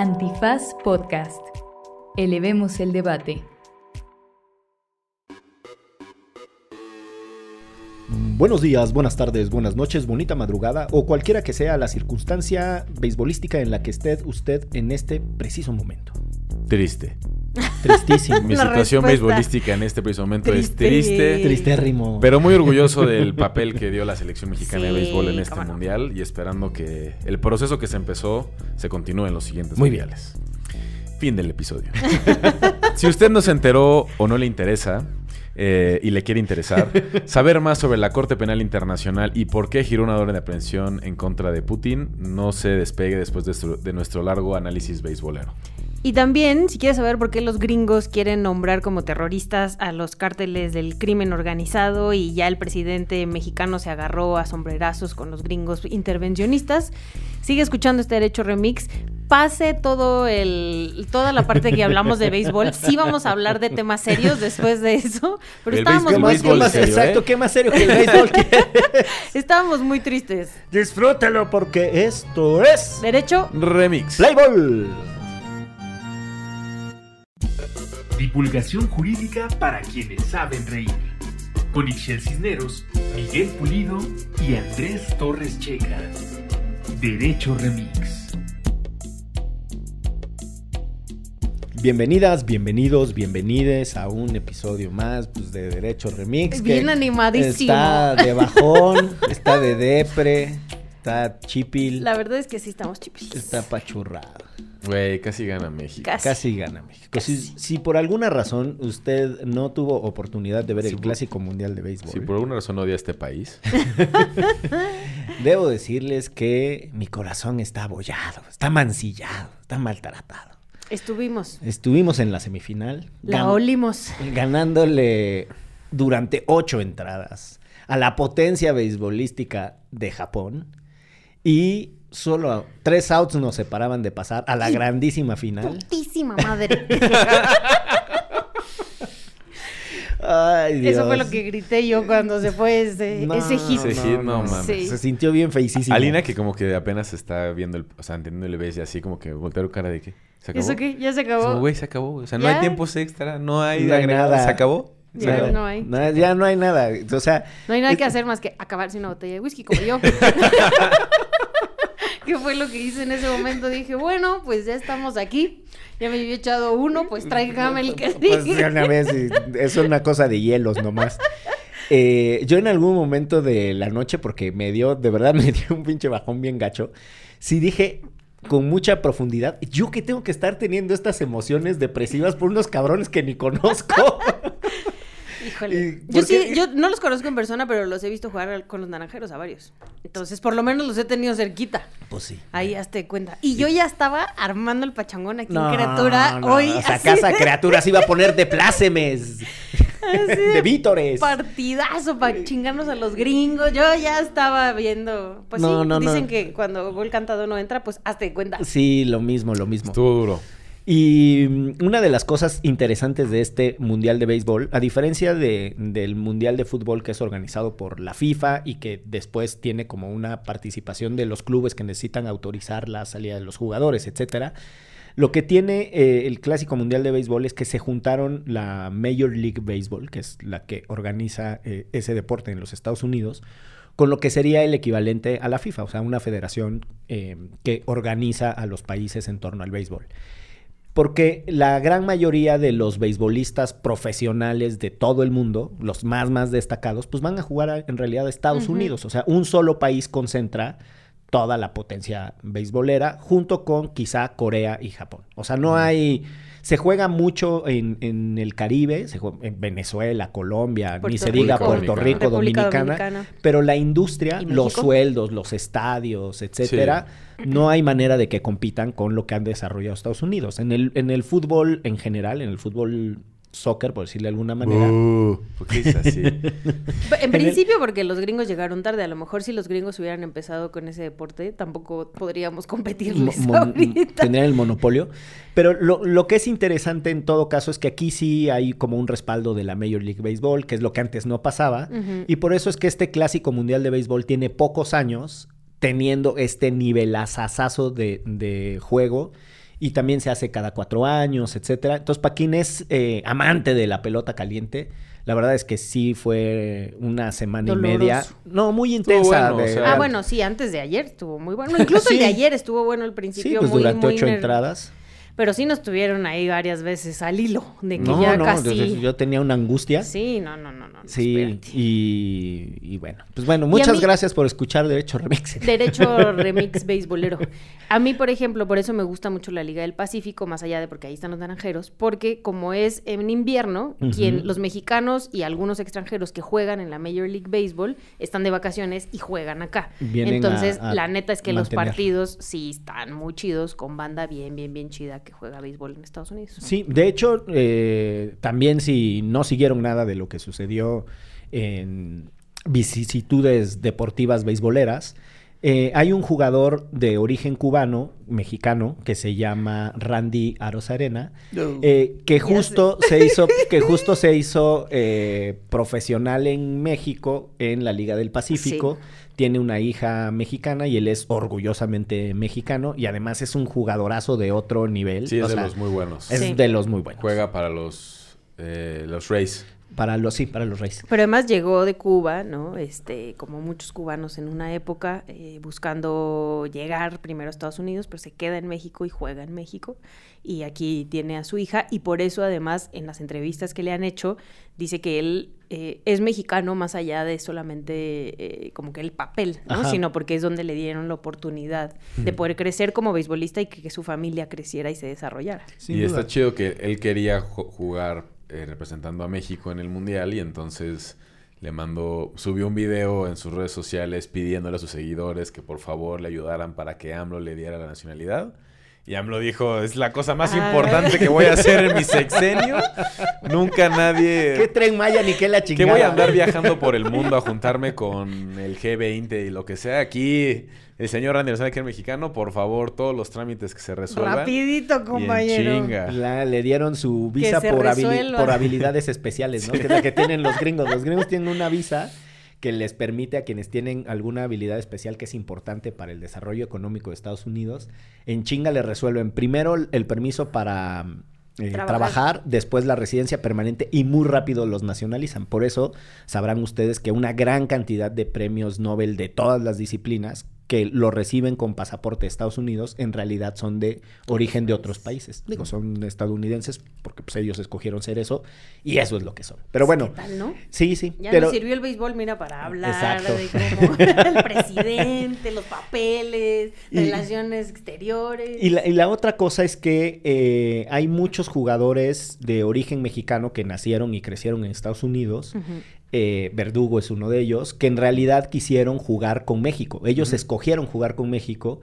Antifaz Podcast. Elevemos el debate. Buenos días, buenas tardes, buenas noches, bonita madrugada o cualquiera que sea la circunstancia beisbolística en la que esté usted en este preciso momento. Triste. Tristísimo. Mi La situación respuesta. beisbolística en este preciso momento es Triste. Tristérrimo. Pero muy orgulloso del papel que dio la selección mexicana de béisbol en este no. mundial y esperando que el proceso que se empezó se continúe en los siguientes Muy bien. mundiales. Fin del episodio. si usted no se enteró o no le interesa eh, y le quiere interesar, saber más sobre la Corte Penal Internacional y por qué giró una orden de aprehensión en contra de Putin, no se despegue después de, su- de nuestro largo análisis beisbolero. Y también, si quieres saber por qué los gringos quieren nombrar como terroristas a los cárteles del crimen organizado y ya el presidente mexicano se agarró a sombrerazos con los gringos intervencionistas, sigue escuchando este Derecho Remix. Pase todo el, toda la parte que hablamos de béisbol. Sí vamos a hablar de temas serios después de eso, pero El estábamos ¿Qué béisbol- muy, béisbol más- serio, exacto, ¿eh? qué más serio que el béisbol estábamos muy tristes. Disfrútalo porque esto es Derecho, Remix. Playball. Divulgación jurídica para quienes saben reír. Con Ixel Cisneros, Miguel Pulido y Andrés Torres Checa. Derecho Remix. Bienvenidas, bienvenidos, bienvenides a un episodio más pues, de Derecho Remix. Bien que animadísimo. Está de bajón, está de depre, está chipil, la verdad es que sí estamos chipis. está pachurrado. Güey, casi gana México. Casi. Casi gana México. Si, si por alguna razón usted no tuvo oportunidad de ver el por- Clásico Mundial de Béisbol, Si por alguna razón odia este país, debo decirles que mi corazón está abollado, está mancillado, está maltratado. Estuvimos. Estuvimos en la semifinal. La gan- olimos. ganándole durante ocho entradas a la potencia beisbolística de Japón y solo tres outs nos separaban de pasar a la grandísima final. Putísima madre. Ay, Dios. Eso fue lo que grité yo cuando se fue ese, No, ese hit. Ese hit, no mames. Sí. Se sintió bien feicísimo. Alina que como que apenas está viendo el, o sea, entendiendo el BS y así como que voltearon cara de que se acabó. ¿Eso qué? ¿Ya se acabó? Güey, se acabó. O sea, no ¿Ya? hay tiempos extra, no hay, No hay agregado, nada. se acabó. Se Ya, acabó. no hay. Ya no hay nada. O sea, No hay nada que hacer más que acabarse una botella de whisky como yo. ¿Qué fue lo que hice en ese momento? Dije, bueno, pues ya estamos aquí. Ya me había echado uno, pues tráigame el que Pues una vez, es una cosa de hielos nomás. Eh, yo en algún momento de la noche, porque me dio, de verdad me dio un pinche bajón bien gacho, sí dije con mucha profundidad, yo que tengo que estar teniendo estas emociones depresivas por unos cabrones que ni conozco. Híjole. ¿Y Yo sí, yo no los conozco en persona, pero los he visto jugar con los naranjeros a varios. Entonces, por lo menos los he tenido cerquita. Pues sí. Ahí hazte cuenta. Y yo ya estaba armando el pachangón aquí No, en criatura. no, hoy o sea, así casa de- criaturas iba a poner de plácemes, así de vítores. partidazo para chingarnos a los gringos. Yo ya estaba viendo. Pues No, sí, no, dicen no. que cuando gol cantado no entra, pues hazte de cuenta. Sí, lo mismo, lo mismo. Estuvo duro. Y mm, una de las cosas interesantes de este Mundial de Béisbol, a diferencia de- del Mundial de Fútbol que es organizado por la FIFA y que después tiene como una participación de los clubes que necesitan autorizar la salida de los jugadores, etcétera, lo que tiene eh, el Clásico Mundial de Béisbol es que se juntaron la Major League Baseball, que es la que organiza eh, ese deporte en los Estados Unidos, con lo que sería el equivalente a la FIFA, o sea, una federación eh, que organiza a los países en torno al béisbol porque la gran mayoría de los beisbolistas profesionales de todo el mundo, los más más destacados, pues van a jugar a- en realidad a Estados. Unidos. O sea, un solo país concentra toda la potencia beisbolera, junto con quizá Corea y Japón. O sea, no hay... Se juega mucho en, en el Caribe, se juega en Venezuela, Colombia, ni Puerto se diga Rico, Puerto Dominicana. Rico, República Dominicana, Dominicana. pero la industria, ¿Y los sueldos, los estadios, etcétera, no hay manera de que compitan con lo que han desarrollado Estados Unidos. En el, en el fútbol en general, en el fútbol soccer, por decirle de alguna manera. Uh, ¿Por qué es así? En principio, porque los gringos llegaron tarde. A lo mejor si los gringos hubieran empezado con ese deporte, tampoco podríamos competirles mo- ahorita. tendrían el monopolio. Pero lo, lo que es interesante en todo caso es que aquí sí hay como un respaldo de la Major League Baseball, que es lo que antes no pasaba. Y por eso es que este clásico mundial de béisbol tiene pocos años teniendo este nivelazazazo de, de juego y también se hace cada cuatro años, etcétera. Entonces, para quien es eh, amante de la pelota caliente, la verdad es que sí fue una semana y media. No, muy intensa. bueno, o de- sea, Ah, bueno, sí, antes de ayer estuvo muy bueno. Incluso el de Sí. ayer estuvo bueno al Sí, principio. pues muy, durante muy ocho entradas. Pero sí nos tuvieron ahí varias veces al hilo, de que No, ya no, casi... yo, yo tenía una angustia. Sí, no, no, no, no. Sí, y, y bueno, pues bueno, muchas mí- gracias por escuchar Derecho Remix. Derecho remix beisbolero. A mí, por ejemplo, por eso me gusta mucho la Liga del Pacífico, más allá de porque ahí están los naranjeros, porque como es en invierno, Ujú. quien los mexicanos y algunos extranjeros que juegan en la Major League Baseball están de vacaciones y juegan acá. Vienen Entonces, a- a la neta es que los partidos sí están muy chidos con banda bien, bien, bien chida que juega béisbol en Estados Unidos. Sí, de hecho, eh, también si no siguieron nada de lo que sucedió en vicisitudes deportivas beisboleras, eh, hay un jugador de origen cubano, mexicano, que se llama Randy Arozarena, eh, que justo se hizo, que justo se hizo eh, profesional en México, en la Liga del Pacífico. Tiene una hija mexicana y él es orgullosamente mexicano y además es un jugadorazo de otro nivel. Sí, es O de sea, los muy buenos. es Sí. de los muy buenos. Juega para los, eh, los Rays. Para los, sí, para los Reyes. Pero además llegó de Cuba, ¿no? Este, como muchos cubanos en una época, eh, buscando llegar primero a Estados Unidos, pero se queda en México y juega en México. Y aquí tiene a su hija, y por eso además en las entrevistas que le han hecho, dice que él eh, es mexicano más allá de solamente eh, como que el papel, ¿no? Ajá. Sino porque es donde le dieron la oportunidad de poder crecer como beisbolista y que, que su familia creciera y se desarrollara. Sin y duda. está chido que él quería ju- jugar eh, representando a México en el Mundial y entonces le mandó, subió un video en sus redes sociales pidiéndole a sus seguidores que por favor le ayudaran para que AMLO le diera la nacionalidad. Y AMLO dijo, es la cosa más Ah. importante que voy a hacer en mi sexenio. Nunca nadie... ¿Qué tren Maya ni qué la Que chingada? voy a andar viajando por el mundo a juntarme con el G20 y lo que sea. Aquí, el señor Randy sabe que es mexicano. Por favor, todos los trámites que se resuelvan. Rapidito, Y compañero. chinga. La- le dieron su visa por, habili- por habilidades especiales, ¿no? Que es la que tienen los gringos. Los gringos tienen una visa que les permite a quienes tienen alguna habilidad especial que es importante para el desarrollo económico de Estados Unidos, en chinga le resuelven primero el- permiso para eh, Trabajar. trabajar, después la residencia permanente y muy rápido los nacionalizan. Por eso sabrán ustedes que una gran cantidad de premios Nobel de todas las disciplinas que lo reciben con pasaporte de Estados Unidos, en realidad son de origen de otros países. Digo, son estadounidenses porque pues ellos escogieron ser eso y eso es lo que son. Pero bueno, ¿Qué tal, no? sí, sí. Ya pero nos sirvió el béisbol, mira, para hablar Exacto. de cómo el presidente, los papeles, Y- relaciones exteriores. Y la, y la otra cosa es que eh, hay muchos jugadores de origen mexicano que nacieron y crecieron en Estados Unidos. Ujú. Eh, Verdugo es uno de ellos, que en realidad quisieron jugar con México. Ellos escogieron jugar con México.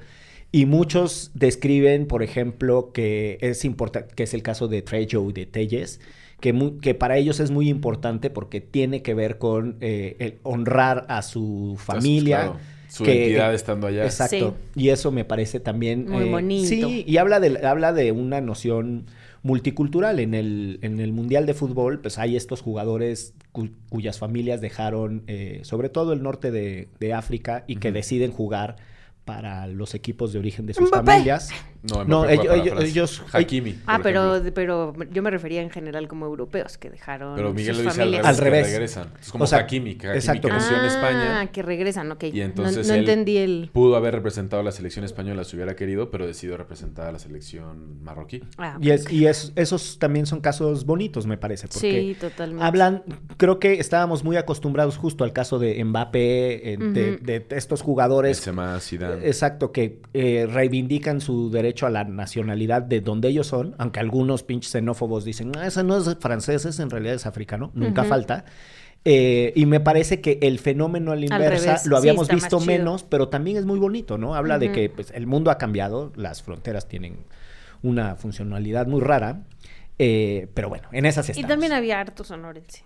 Y muchos describen, por ejemplo, que es importante, que es el caso de Trejo y de Telles, que, para ellos es muy importante porque tiene que ver con eh, el honrar a su familia. Claro, su que- identidad estando allá. Exacto. Y eso me parece también... Muy eh, bonito. Sí, y habla de, habla de una noción multicultural. En el, en el Mundial de Fútbol, pues hay estos jugadores cu- cuyas familias dejaron, eh, sobre todo el norte de, de África, y que deciden jugar para los equipos de origen de sus Mbappé. familias. No, No, ellos- ellos- ellos- Hakimi. Ah, pero, pero yo me refería en general como europeos que dejaron Pero Miguel sus lo dice al revés, que regresan. Es como O sea, Hakimi, que Hakimi exacto. creció en Ah, España. que regresan, ok. Y No- entonces no, él entendí el... Pudo haber representado a la selección española si hubiera querido, pero decidió representar a la selección marroquí. Ah, Y, es, y es- esos también son casos bonitos, me parece. Porque sí, totalmente. Hablan, creo que estábamos muy acostumbrados justo al caso de Mbappé, eh, de estos jugadores Benzema, Zidane. Exacto, que eh, reivindican su derecho a la nacionalidad de donde ellos son, aunque algunos pinches xenófobos dicen, no, ese no es francés, ese en realidad es africano, nunca falta. Eh, y me parece que el fenómeno a la Al inversa lo sí, habíamos visto menos, pero también es muy bonito, ¿no? Habla de que pues, el mundo ha cambiado, las fronteras tienen una funcionalidad muy rara, eh, pero bueno, en esas Y estamos. también había harto sonorense.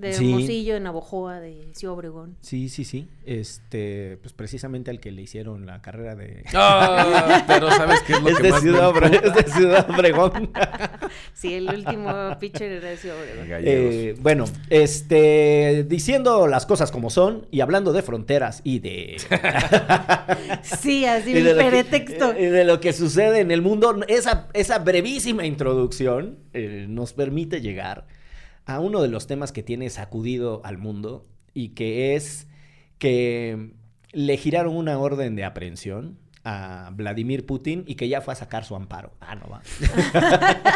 De Sí. Hermosillo, de Navojoa, de Ciudad Obregón. Sí, sí, sí. Este, pues precisamente al que le hicieron la carrera de... Ah, pero ¿sabes qué es lo es, que de más Ciudad es de Ciudad Obregón. Sí, el último pitcher era de Ciudad Obregón. Eh, bueno, este, diciendo las cosas como son y hablando de fronteras y de... Sí, así y de lo que- pretexto. y de lo que sucede en el mundo, esa, esa brevísima introducción eh, nos permite llegar a uno de los temas que tiene sacudido al mundo y que es que le giraron una orden de aprehensión a Vladimir Putin y que ya fue a sacar su amparo. Ah, no va.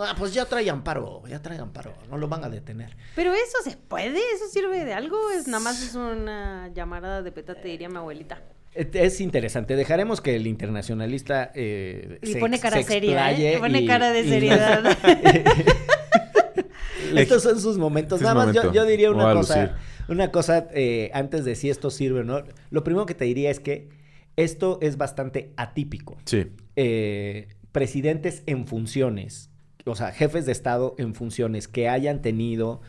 Ah, pues ya trae amparo, ya trae amparo, no lo van a detener. Pero eso se puede, eso sirve de algo, es nada más es una llamarada de petate, diría mi abuelita. Es- Es interesante. Dejaremos que el internacionalista eh, Y se- pone cara se seria, ¿eh? Pone y- cara de y- seriedad. Estos son sus momentos. Nada más yo, diría una cosa, una cosa eh, antes de si esto sirve o no. Lo primero que te diría es que esto es bastante atípico. Sí. Eh, presidentes en funciones, o sea, jefes de Estado en funciones que hayan tenido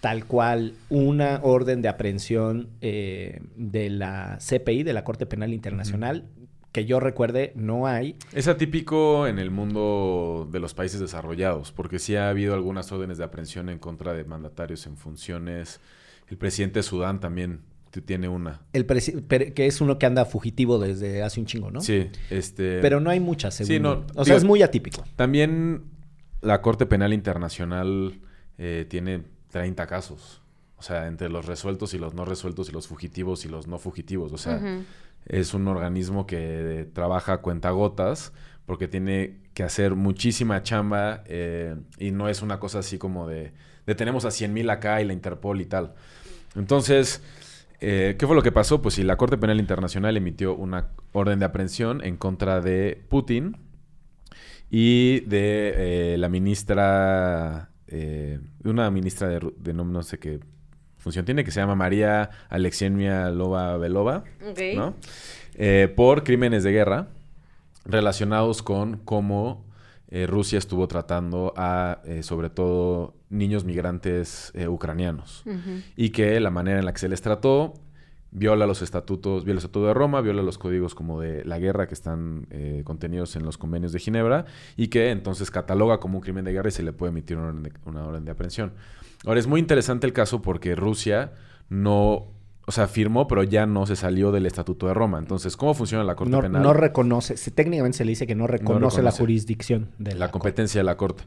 tal cual una orden de aprehensión eh, de la CPI, de la Corte Penal Internacional, que yo recuerde, no hay. Es atípico en el mundo de los países desarrollados, porque sí ha habido algunas órdenes de aprehensión en contra de mandatarios en funciones. El presidente de Sudán también tiene una. El que es uno que anda fugitivo desde hace un chingo, ¿no? Sí, este. Pero no hay muchas, según. Sí, no, o digo- sea, es muy atípico. También la Corte Penal Internacional eh, tiene 30 casos. O sea, entre los resueltos y los no resueltos y los fugitivos y los no fugitivos. O sea. Es un organismo que trabaja a cuentagotas porque tiene que hacer muchísima chamba eh, y no es una cosa así como de, tenemos a 100 mil acá y la Interpol y tal. Entonces, eh, ¿qué fue lo que pasó? Pues si la Corte Penal Internacional emitió una orden de aprehensión en contra de Putin y de eh, la ministra, eh, una ministra de, no sé qué función tiene, que se llama María Alexienia Lova Belova. Eh, por crímenes de guerra relacionados con cómo eh, Rusia estuvo tratando a, eh, sobre todo, niños migrantes ucranianos. Y que la manera en la que se les trató viola los estatutos, viola el Estatuto de Roma, viola los códigos como de la guerra que están eh, contenidos en los convenios de Ginebra y que entonces cataloga como un crimen de guerra y se le puede emitir una orden de, una orden de aprehensión. Ahora, es muy interesante el caso porque Rusia no, o sea, firmó, pero ya no se salió del Estatuto de Roma. Entonces, ¿cómo funciona la Corte No, Penal? no reconoce, se- técnicamente se le dice que no reconoce, la reconoce. jurisdicción de la, la competencia de la Corte.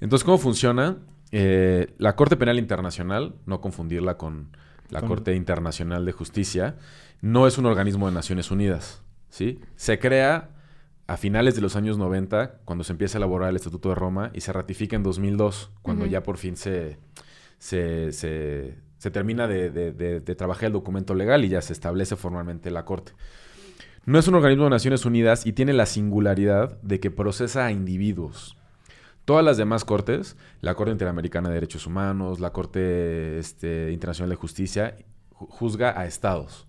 Entonces, ¿cómo funciona? Eh, la Corte Penal Internacional, no confundirla con la Con- Corte Internacional de Justicia, no es un organismo de Naciones Unidas, ¿sí? Se crea a finales de los años 90, cuando se empieza a elaborar el Estatuto de Roma, y se ratifica en 2002, cuando Ujú. ya por fin se, se, se- termina de, de- trabajar el documento legal y ya se establece formalmente la Corte. No es un organismo de Naciones Unidas y tiene la singularidad de que procesa a individuos. Todas las demás cortes, la Corte Interamericana de Derechos Humanos, la Corte este, Internacional de Justicia, ju- juzga a estados.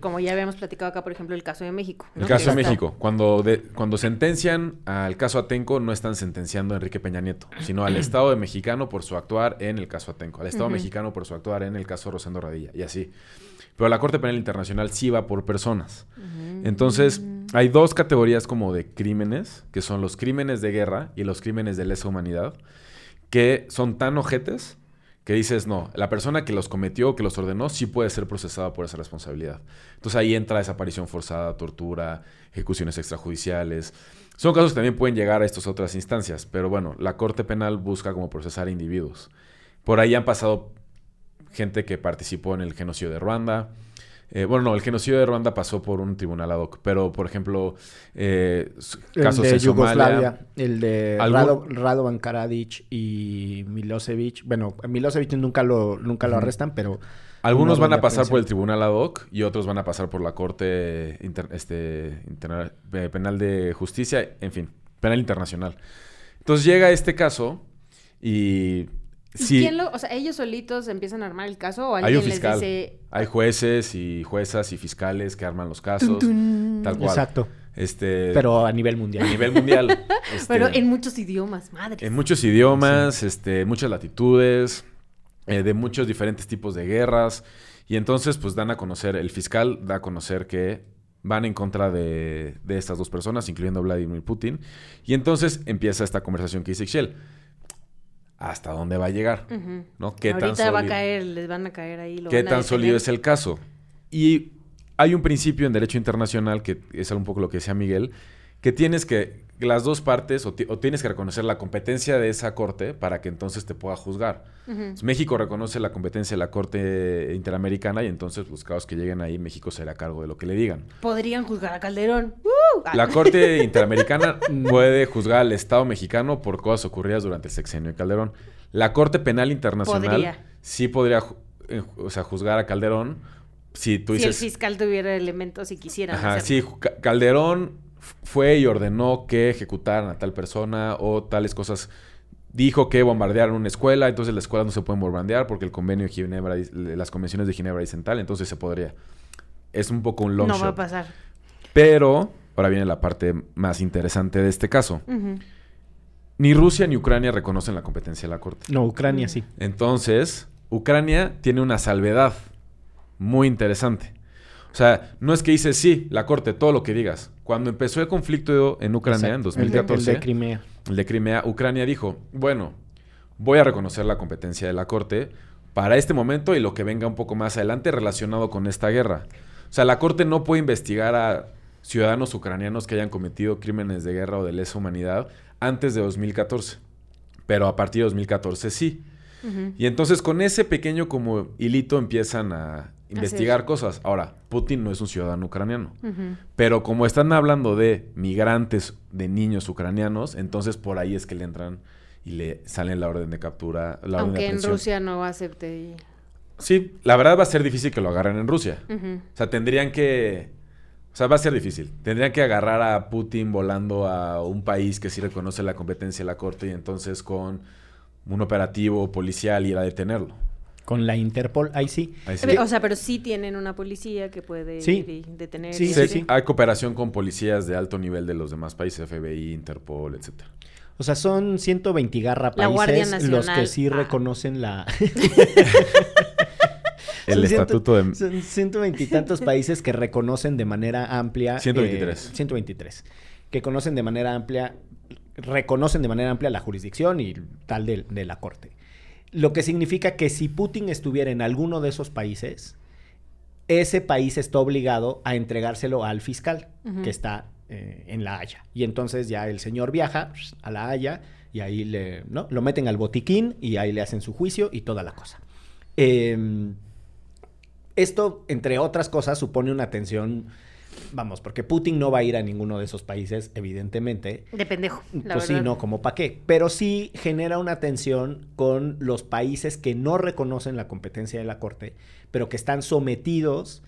Como ya habíamos platicado acá, por ejemplo, el caso de México. El caso de México, cuando, de- cuando sentencian al caso Atenco, no están sentenciando a Enrique Peña Nieto, sino al Estado de mexicano por su actuar en el caso Atenco, al Estado Ujú. mexicano por su actuar en el caso Rosendo Radilla, y así. Pero la Corte Penal Internacional sí va por personas. Entonces, hay dos categorías como de crímenes, que son los crímenes de guerra y los crímenes de lesa humanidad, que son tan ojetes que dices, no, la persona que los cometió, que los ordenó, sí puede ser procesada por esa responsabilidad. Entonces ahí entra desaparición forzada, tortura, ejecuciones extrajudiciales. Son casos que también pueden llegar a estas otras instancias, pero bueno, la Corte Penal busca como procesar individuos. Por ahí han pasado gente que participó en el genocidio de Ruanda. Eh, bueno, no, el genocidio de Ruanda pasó por un tribunal ad hoc, pero por ejemplo, eh, s- El casos de Somalia. Yugoslavia, el de ¿Algún- Rado- Radovan Karadzic y Milosevic. Bueno, Milosevic nunca lo, nunca lo arrestan, pero... Algunos van a pasar por el tribunal ad hoc y otros van a pasar por la Corte inter- este, interna- eh, Penal de Justicia, en fin, penal internacional. Entonces llega este caso y... ¿Y sí, quién lo, o sea, ellos solitos empiezan a armar el caso o hay les fiscal. dice Hay jueces y juezas y fiscales que arman los casos. Tal cual. Exacto. Este, Pero a nivel a mundial. nivel mundial. este, Pero en muchos idiomas, madre. en muchos idiomas, este, muchas latitudes. eh, de muchos diferentes tipos de guerras. Y entonces, pues dan a conocer, el fiscal da a conocer que van en contra de, de estas dos personas, incluyendo a Vladimir Putin. Y entonces empieza esta conversación que dice Ixchel. ¿Hasta dónde va a llegar? ¿No? ¿Qué Ahorita tan va a caer, les van a caer ahí. Lo ¿Qué tan sólido es el caso? Y hay un principio en derecho internacional, que es un poco lo que decía Miguel, que tienes que las dos partes, o, ti- o tienes que reconocer la competencia de esa corte para que entonces te pueda juzgar. Entonces, México reconoce la competencia de la corte interamericana y entonces los casos que lleguen ahí, México será a cargo de lo que le digan. Podrían juzgar a Calderón. ¡Uh! Ah, La corte interamericana puede juzgar al Estado mexicano por cosas ocurridas durante el sexenio de Calderón. La Corte Penal Internacional Podría. sí podría eh, o sea, juzgar a Calderón si tú si el dices... fiscal tuviera elementos y quisiera. Ajá, sí, Calderón fue y ordenó que ejecutaran a tal persona o tales cosas. Dijo que bombardearon una escuela, entonces las escuelas no se pueden bombardear porque el convenio de Ginebra, las convenciones de Ginebra dicen tal, entonces se podría. Es un poco un long No va a pasar. Pero, ahora viene la parte más interesante de este caso. Ni Rusia ni Ucrania reconocen la competencia de la Corte. No, Ucrania sí. Entonces, Ucrania tiene una salvedad muy interesante. O sea, no es que dice, sí, la Corte, todo lo que digas. Cuando empezó el conflicto en Ucrania en Exacto. El de- 2014, El de Crimea. el de Crimea, Ucrania dijo, bueno, voy a reconocer la competencia de la Corte para este momento y lo que venga un poco más adelante relacionado con esta guerra. O sea, la Corte no puede investigar a ciudadanos ucranianos que hayan cometido crímenes de guerra o de lesa humanidad antes de 2014. Pero a partir de 2014 sí. Y entonces con ese pequeño como hilito empiezan a investigar cosas. Ahora, Putin no es un ciudadano ucraniano. Pero como están hablando de migrantes, de niños ucranianos, entonces por ahí es que le entran y le salen la orden de captura, la orden de Aunque en. Rusia no acepte. y- Sí, la verdad va a ser difícil que lo agarren en Rusia. O sea, tendrían que... O sea, va a ser difícil. Tendrían que agarrar a Putin volando a un país que sí reconoce la competencia de la corte y entonces con un operativo policial ir a detenerlo. Con la Interpol, ahí sí. Ahí sí. O sea, pero sí tienen una policía que puede Sí. ir y detener. Sí, sí, así. Hay cooperación con policías de alto nivel de los demás países, FBI, Interpol, etcétera. O sea, son 120 garra países los que sí Ah. reconocen la... El Son ciento- estatuto de... Son 120 y tantos países que reconocen de manera amplia... 123. eh, 123. Que conocen de manera amplia... Reconocen de manera amplia la jurisdicción y tal de, de la corte. Lo que significa que si Putin estuviera en alguno de esos países, ese país está obligado a entregárselo al fiscal que está eh, en La Haya. Y entonces ya el señor viaja a La Haya y ahí le, ¿no? lo meten al botiquín y ahí le hacen su juicio y toda la cosa. Eh, esto, entre otras cosas, supone una tensión, vamos, porque Putin no va a ir a ninguno de esos países, evidentemente. De pendejo. La Pues sí, no, como pa' qué. Pero sí genera una tensión con los países que no reconocen la competencia de la Corte, pero que están sometidos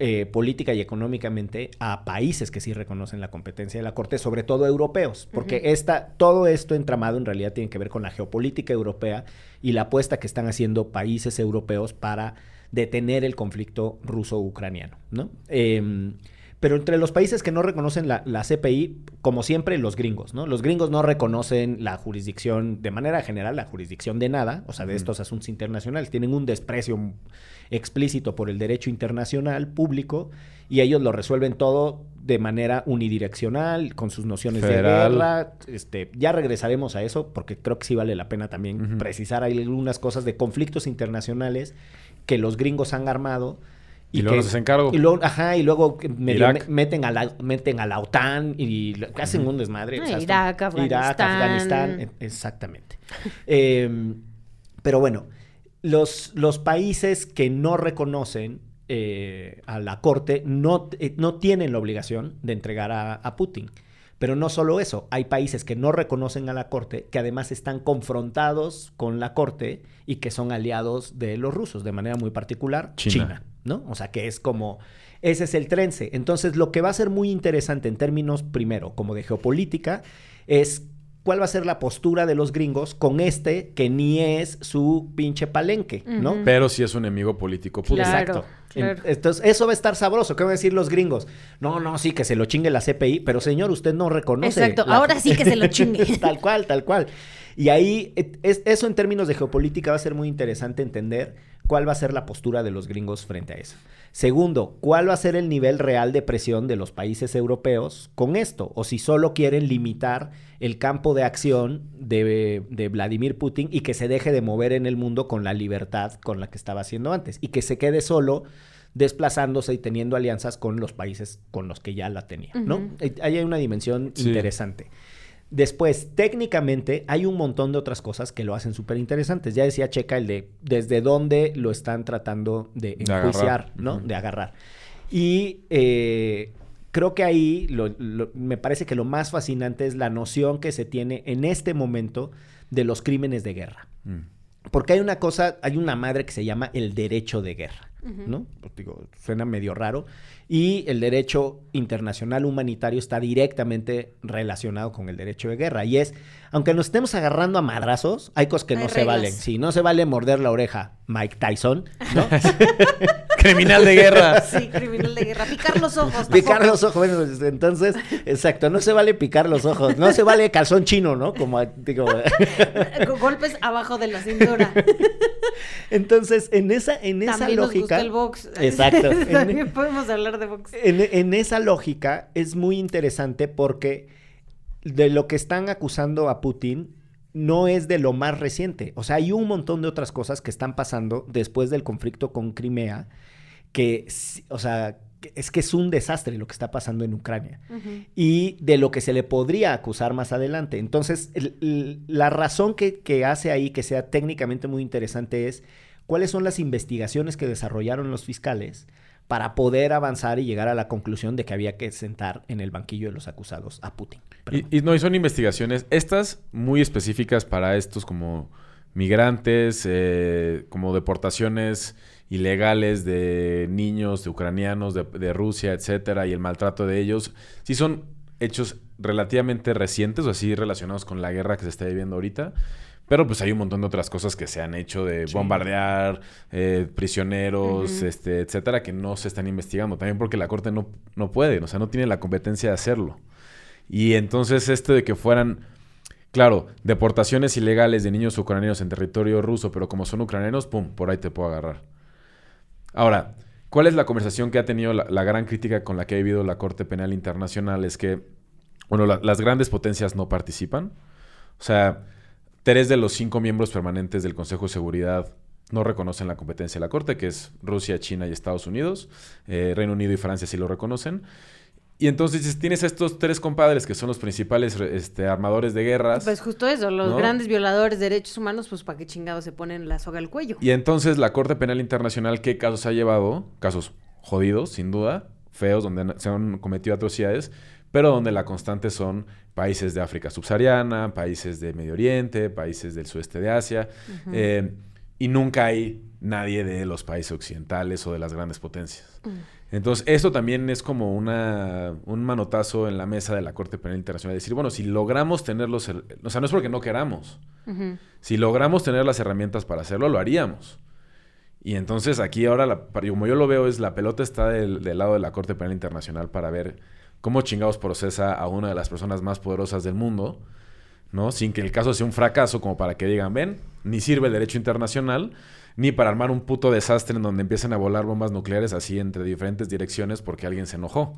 eh, política y económicamente a países que sí reconocen la competencia de la Corte, sobre todo europeos, porque esta, todo esto entramado en realidad tiene que ver con la geopolítica europea y la apuesta que están haciendo países europeos para detener el conflicto ruso-ucraniano, ¿no? Em, pero entre los países que no reconocen la, la CPI, como siempre, los gringos, ¿no? Los gringos no reconocen la jurisdicción, de manera general, la jurisdicción de nada, o sea, de estos asuntos internacionales. Tienen un desprecio explícito por el derecho internacional público y ellos lo resuelven todo de manera unidireccional, con sus nociones Federal. de guerra. Este, ya regresaremos a eso, porque creo que sí vale la pena también precisar algunas cosas de conflictos internacionales que los gringos han armado. Y luego que- nos hacen cargo. Y luego, ajá, y luego medio meten, a la, meten a la OTAN y hacen un desmadre. Ah, o sea, Irak, son- Irak, Afganistán. Afganistán, e- exactamente. Eh, pero bueno, los, los países que no reconocen eh, a la corte no, eh, no tienen la obligación de entregar a, a Putin. Pero no solo eso, hay países que no reconocen a la corte, que además están confrontados con la corte y que son aliados de los rusos, de manera muy particular, China. China, ¿no? O sea, que es como, ese es el trence. Entonces, lo que va a ser muy interesante en términos, primero, como de geopolítica, es cuál va a ser la postura de los gringos con este que ni es su pinche palenque, ¿no? Pero sí es un enemigo político público. Claro. Exacto. claro. Entonces, eso va a estar sabroso. ¿Qué van a decir los gringos? No, no, sí, que se lo chingue la CPI, pero señor, usted no reconoce. Exacto, la- ahora sí que se lo chingue. tal cual, tal cual. Y ahí, es- eso en términos de geopolítica va a ser muy interesante entender cuál va a ser la postura de los gringos frente a eso. Segundo, cuál va a ser el nivel real de presión de los países europeos con esto, o si solo quieren limitar el campo de acción de, de Vladimir Putin y que se deje de mover en el mundo con la libertad con la que estaba haciendo antes y que se quede solo desplazándose y teniendo alianzas con los países con los que ya la tenía, ¿no? Ahí hay una dimensión Sí. interesante. Después, técnicamente, hay un montón de otras cosas que lo hacen súper interesantes. Ya decía Checa el de desde dónde lo están tratando de De enjuiciar, ¿no? Ujú. De agarrar. Y eh, creo que ahí lo- lo- me parece que lo más fascinante es la noción que se tiene en este momento de los crímenes de guerra. Mm. Porque hay una cosa, hay una madre que se llama el derecho de guerra, ¿no? Pues digo, suena medio raro. Y el derecho internacional humanitario está directamente relacionado con el derecho de guerra. Y es, aunque nos estemos agarrando a madrazos, hay cosas que Hay no se valen. Sí, no se vale morder la oreja Mike Tyson, ¿no? Criminal de guerra. Sí, criminal de guerra. Picar los ojos. picar tampoco. los ojos. Bueno, pues, entonces, exacto, no se vale picar los ojos. No se vale calzón chino, ¿no? Como digo. Golpes abajo de la cintura. Entonces, en esa, en esa También nos lógica. gusta el box. Exacto. En- También podemos hablar de box. En, en esa lógica es muy interesante porque de lo que están acusando a Putin no es de lo más reciente. O sea, hay un montón de otras cosas que están pasando después del conflicto con Crimea que, o sea, es que es un desastre lo que está pasando en Ucrania y de lo que se le podría acusar más adelante. Entonces, el- el- la razón que, que hace ahí que sea técnicamente muy interesante es cuáles son las investigaciones que desarrollaron los fiscales para poder avanzar y llegar a la conclusión de que había que sentar en el banquillo de los acusados a Putin. Y no, y son investigaciones, estas muy específicas para estos como migrantes, eh, como deportaciones ilegales de niños, de ucranianos, de, de Rusia, etcétera, y el maltrato de ellos, sí son hechos relativamente recientes o así relacionados con la guerra que se está viviendo ahorita. Pero pues hay un montón de otras cosas que se han hecho de Sí. bombardear, eh, prisioneros, este, etcétera, que no se están investigando. También porque la Corte no, no puede, o sea, no tiene la competencia de hacerlo. Y entonces esto de que fueran, claro, deportaciones ilegales de niños ucranianos en territorio ruso, pero como son ucranianos, pum, por ahí te puedo agarrar. Ahora, ¿cuál es la conversación que ha tenido la, gran crítica con la que ha vivido la Corte Penal Internacional? Es que, bueno, la- las grandes potencias no participan. O sea, tres de los cinco miembros permanentes del Consejo de Seguridad no reconocen la competencia de la Corte, que es Rusia, China y Estados Unidos. Eh, Reino Unido y Francia sí lo reconocen. Y entonces dices, tienes a estos tres compadres que son los principales este, armadores de guerras. Pues justo eso, los ¿No? grandes violadores de derechos humanos, pues para qué chingados se ponen la soga al cuello. Y entonces la Corte Penal Internacional, ¿qué casos ha llevado? Casos jodidos, sin duda, feos, donde se han cometido atrocidades, pero donde la constante son países de África subsahariana, países de Medio Oriente, países del sudeste de Asia, eh, y nunca hay nadie de los países occidentales o de las grandes potencias. Mm. Entonces, esto también es como una, un manotazo en la mesa de la Corte Penal Internacional. Decir, bueno, si logramos tener los... O sea, no es porque no queramos. Si logramos tener las herramientas para hacerlo, lo haríamos. Y entonces aquí ahora, la- como yo lo veo, es la pelota está del, del lado de la Corte Penal Internacional para ver cómo chingados procesa a una de las personas más poderosas del mundo, ¿no? Sin que el caso sea un fracaso, como para que digan, ven, ni sirve el derecho internacional, ni para armar un puto desastre en donde empiecen a volar bombas nucleares así entre diferentes direcciones porque alguien se enojó,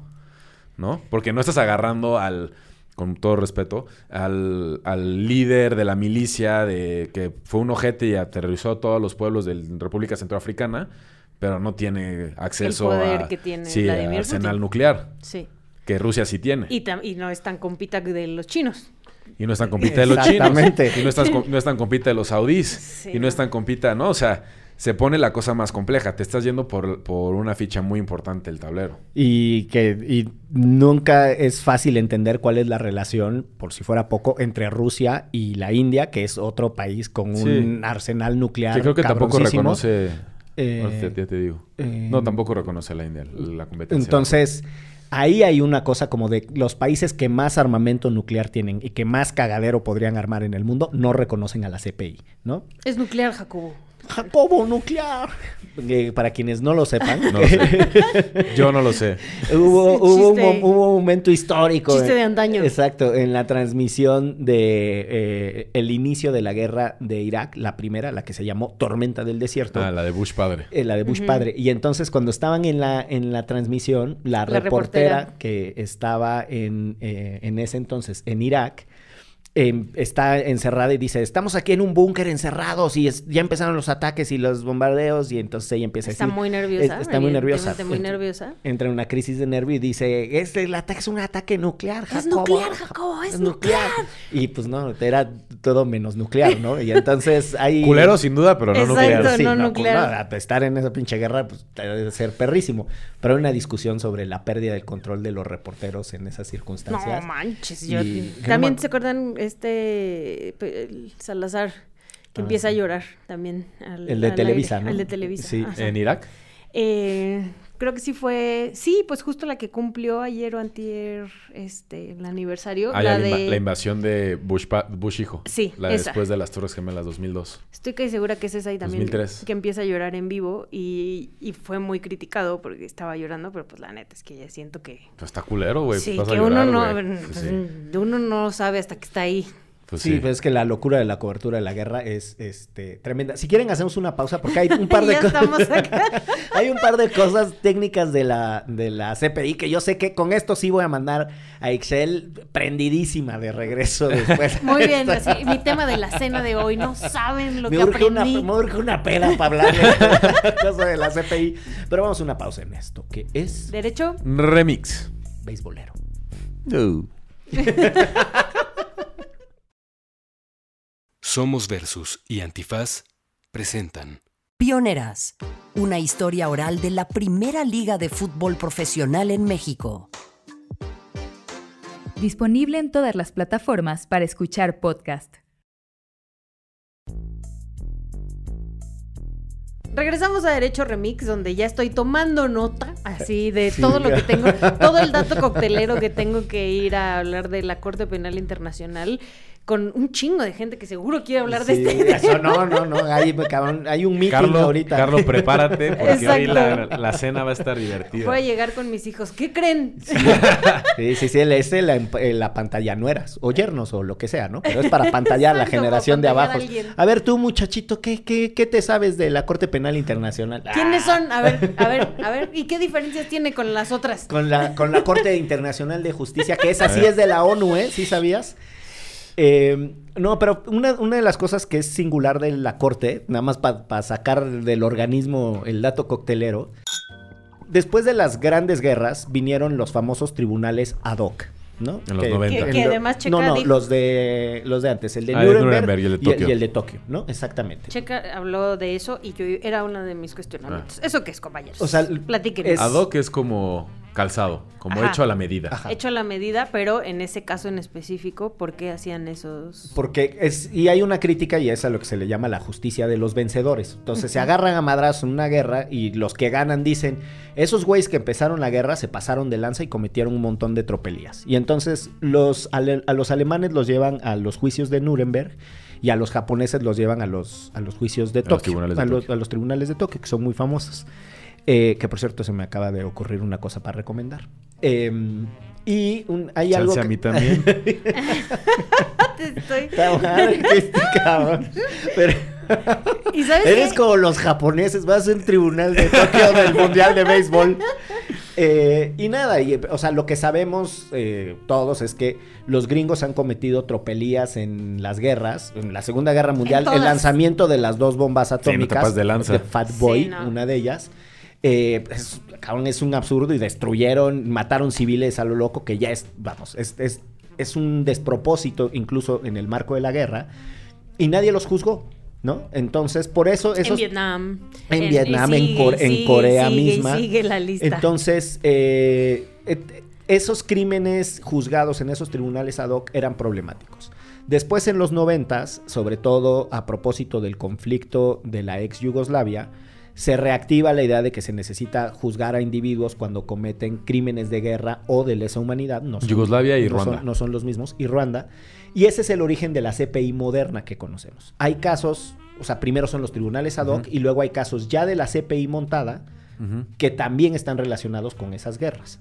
¿no? Porque no estás agarrando al, con todo respeto, al, al líder de la milicia de que fue un ojete y aterrorizó a todos los pueblos de la República Centroafricana, pero no tiene acceso poder a, que tiene sí, Vladimir a arsenal Putin. nuclear, Sí. que Rusia sí tiene. Y no es tan compita de los chinos. Y no es tan compita de los chinos. Exactamente. Y no es tan, no es tan compita de los saudíes. Sí, y no, no. es tan compita, ¿no? O sea, se pone la cosa más compleja. Te estás yendo por, por una ficha muy importante del tablero. Y que y nunca es fácil entender cuál es la relación, por si fuera poco, entre Rusia y la India, que es otro país con un Sí. arsenal nuclear. Que creo que tampoco reconoce. Eh, ya te digo. eh, no, tampoco reconoce a la India la competencia. Entonces, ahí hay una cosa como de los países que más armamento nuclear tienen y que más cagadero podrían armar en el mundo no reconocen a la CPI, ¿no? Es nuclear, Jacobo. Jacobo nuclear. Eh, para quienes no lo sepan, No lo sé. Yo no lo sé. hubo, un, hubo momento histórico. Chiste en- de antaño. Exacto, en la transmisión de eh, el inicio de la guerra de Irak, la primera, la que se llamó Tormenta del Desierto. Ah, la de Bush padre. eh, la de Bush padre. Y entonces cuando estaban en la, en la transmisión, la, La reportera, reportera. que estaba en, eh, en ese entonces en Irak, em, está encerrada y dice, estamos aquí en un búnker encerrados y es- ya empezaron los ataques y los bombardeos y entonces ella empieza Está a decir... muy nerviosa. es- está muy nerviosa. evidentemente muy nerviosa. Entra en una crisis de nervio y dice, es, el ataque es un ataque nuclear, Es Jacobo. nuclear, Jacobo, es nuclear. Y pues no, era todo menos nuclear, ¿no? Y entonces ahí... Culero sin duda, pero no Exacto. nuclear. Sí, no no, nuclear. pues, estar en esa pinche guerra, pues debe ser perrísimo. Pero hay una discusión sobre la pérdida del control de los reporteros en esas circunstancias. No manches, yo Y- también no, se acuerdan este el Salazar que Ah, empieza a llorar también al- El de al Televisa, aire, ¿no? El de Televisa. Sí. ajá. ¿En Irak? Eh, creo que sí fue, sí, pues justo la que cumplió ayer o antier este el aniversario, Ah, la de la invasión de Bush, pa- Bush hijo. Sí, La esa. después de las Torres Gemelas 2002. Estoy casi segura que es esa y también 2003. que empieza a llorar en vivo y, y fue muy criticado porque estaba llorando, pero pues la neta es que ya siento que Pues está culero, güey. sí, que llorar, uno no pues, sí. uno no sabe hasta que está ahí. Pues sí, sí. pues es que la locura de la cobertura de la guerra es este tremenda. Si quieren hacemos una pausa porque hay un par de Ya cosas. estamos acá. hay un par de cosas técnicas de la de la CPI que yo sé que con esto sí voy a mandar a Excel prendidísima de regreso después. Muy bien, así, mi tema de la cena de hoy, no saben lo me que urge, una, aprendí. me urge una peda para hablar de la cosa de la CPI. Pero vamos a una pausa en esto, que es ¿Derecho? Remix. beisbolero. Somos Versus y Antifaz presentan Pioneras, una historia oral de la primera liga de fútbol profesional en México. Disponible en todas las plataformas para escuchar podcast. Regresamos a Derecho Remix, donde ya estoy tomando nota, así, de Sí. todo lo que tengo, todo el dato coctelero que tengo que ir a hablar de la Corte Penal Internacional, con un chingo de gente que seguro quiere hablar Sí, de este. eso no, no, no. Hay, cabrón, hay un meeting Carlos, ahorita. Carlos, prepárate porque hoy la, Exacto. la cena va a estar divertida. Voy a llegar con mis hijos. ¿Qué creen? Sí, sí, sí, él es la, eh, la pantalla nueras, o yernos, o lo que sea, ¿no? Pero es para pantallar la Exacto, generación de abajo. a ver, tú, muchachito, ¿qué, qué, ¿qué te sabes de la Corte Penal Internacional? ¿Quiénes son? A ver, a ver, a ver. ¿Y qué diferencias tiene con las otras? Con la, con la Corte Internacional de Justicia, que esa A sí ver. es de la ONU, ¿eh? ¿Sí sabías? Eh, no, pero una, una de las cosas que es singular de la Corte, nada más para sacar del organismo el dato coctelero, después de las grandes guerras vinieron los famosos tribunales ad hoc. ¿no? En los 90. Que- además Checa No, no, dijo- los de, los de antes, el de Ah, Nuremberg, Nuremberg y el de Tokio. y el de Tokio, ¿no? Exactamente. Checa habló de eso y yo era uno de mis cuestionamientos. ¿Eso qué es, compañeros? Ah. O sea, platíquenos. es- Ad hoc es como calzado, como Ajá. hecho a la medida. Ajá. Hecho a la medida, pero en ese caso en específico, ¿por qué hacían esos? Porque es, y hay una crítica y es a lo que se le llama la justicia de los vencedores. Entonces se agarran a madrazos en una guerra y los que ganan dicen, esos güeyes que empezaron la guerra se pasaron de lanza y cometieron un montón de tropelías. Y entonces los, ale- a los alemanes los llevan a los juicios de Nuremberg y a los japoneses los llevan a los, a los juicios de A los Tokio. de a, los, Tokio. a los tribunales de Tokio, que son muy famosos. Eh, que por cierto se me acaba de ocurrir una cosa para recomendar. Eh, y un- hay Chance algo... a que- mí también. Te estoy-. Pero ¿Y sabes eres qué? como los japoneses, vas en tribunal de Tokio del Mundial de Béisbol. Eh, y nada, y, o sea, lo que sabemos eh, todos es que los gringos han cometido tropelías en las guerras. En la Segunda Guerra Mundial, el lanzamiento de las dos bombas atómicas de lanza. de Fat Boy, Sí, no. una de ellas. Eh, es, cabrón, es un absurdo y destruyeron, mataron civiles a lo loco, que ya es, vamos, es, es, es un despropósito incluso en el marco de la guerra. Y nadie los juzgó, ¿no? Entonces, por eso En. Vietnam. En Vietnam, en sigue, Corea sigue, misma. Sigue la lista. Entonces, eh, esos crímenes juzgados en esos tribunales ad hoc eran problemáticos. Después, en los noventas, sobre todo a propósito del conflicto de la ex Yugoslavia, se reactiva la idea de que se necesita juzgar a individuos cuando cometen crímenes de guerra o de lesa humanidad. No son- Yugoslavia y no son- Ruanda. no son los mismos. Y Ruanda. Y ese es el origen de la CPI moderna que conocemos. Hay casos, o sea, primero son los tribunales ad hoc y luego hay casos ya de la CPI montada Que también están relacionados con esas guerras.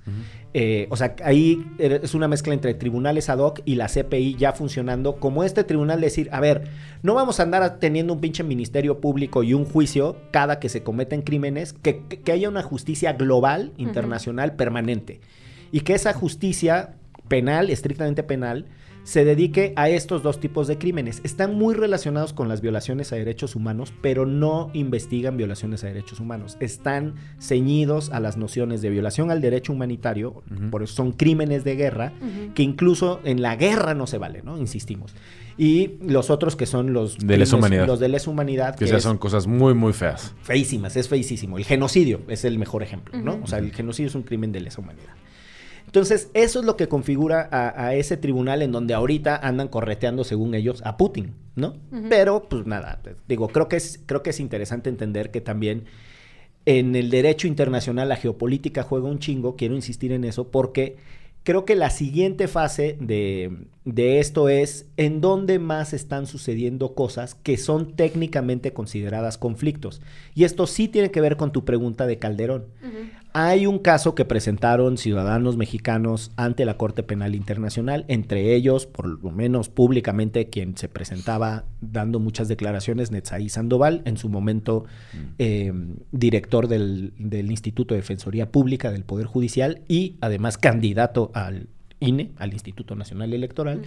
Eh, o sea, ahí es una mezcla entre tribunales ad hoc y la CPI ya funcionando como este tribunal decir, a ver, no vamos a andar teniendo un pinche ministerio público y un juicio cada que se cometen crímenes, que, que- que haya una justicia global, internacional, permanente. Y que esa justicia penal, estrictamente penal, se dedique a estos dos tipos de crímenes. Están muy relacionados con las violaciones a derechos humanos, pero no investigan violaciones a derechos humanos. Están ceñidos a las nociones de violación al derecho humanitario, por eso son crímenes de guerra, que incluso en la guerra no se vale, ¿no? Insistimos. Y los otros que son los... De lesa humanidad. Los de lesa humanidad. Que ya es- son cosas muy, muy feas. feísimas, es feísimo. El genocidio es el mejor ejemplo, ¿no? O sea, el genocidio es un crimen de lesa humanidad. Entonces, eso es lo que configura a, a ese tribunal en donde ahorita andan correteando, según ellos, a Putin, ¿no? Pero, pues nada, digo, creo que, es, creo que es interesante entender que también en el derecho internacional la geopolítica juega un chingo, quiero insistir en eso, porque creo que la siguiente fase de, de esto es en dónde más están sucediendo cosas que son técnicamente consideradas conflictos. Y esto sí tiene que ver con tu pregunta de Calderón. Hay un caso que presentaron ciudadanos mexicanos ante la Corte Penal Internacional, entre ellos, por lo menos públicamente, quien se presentaba dando muchas declaraciones, Netzaí Sandoval, en su momento eh, director del, del Instituto de Defensoría Pública del Poder Judicial y además candidato al INE, al Instituto Nacional Electoral,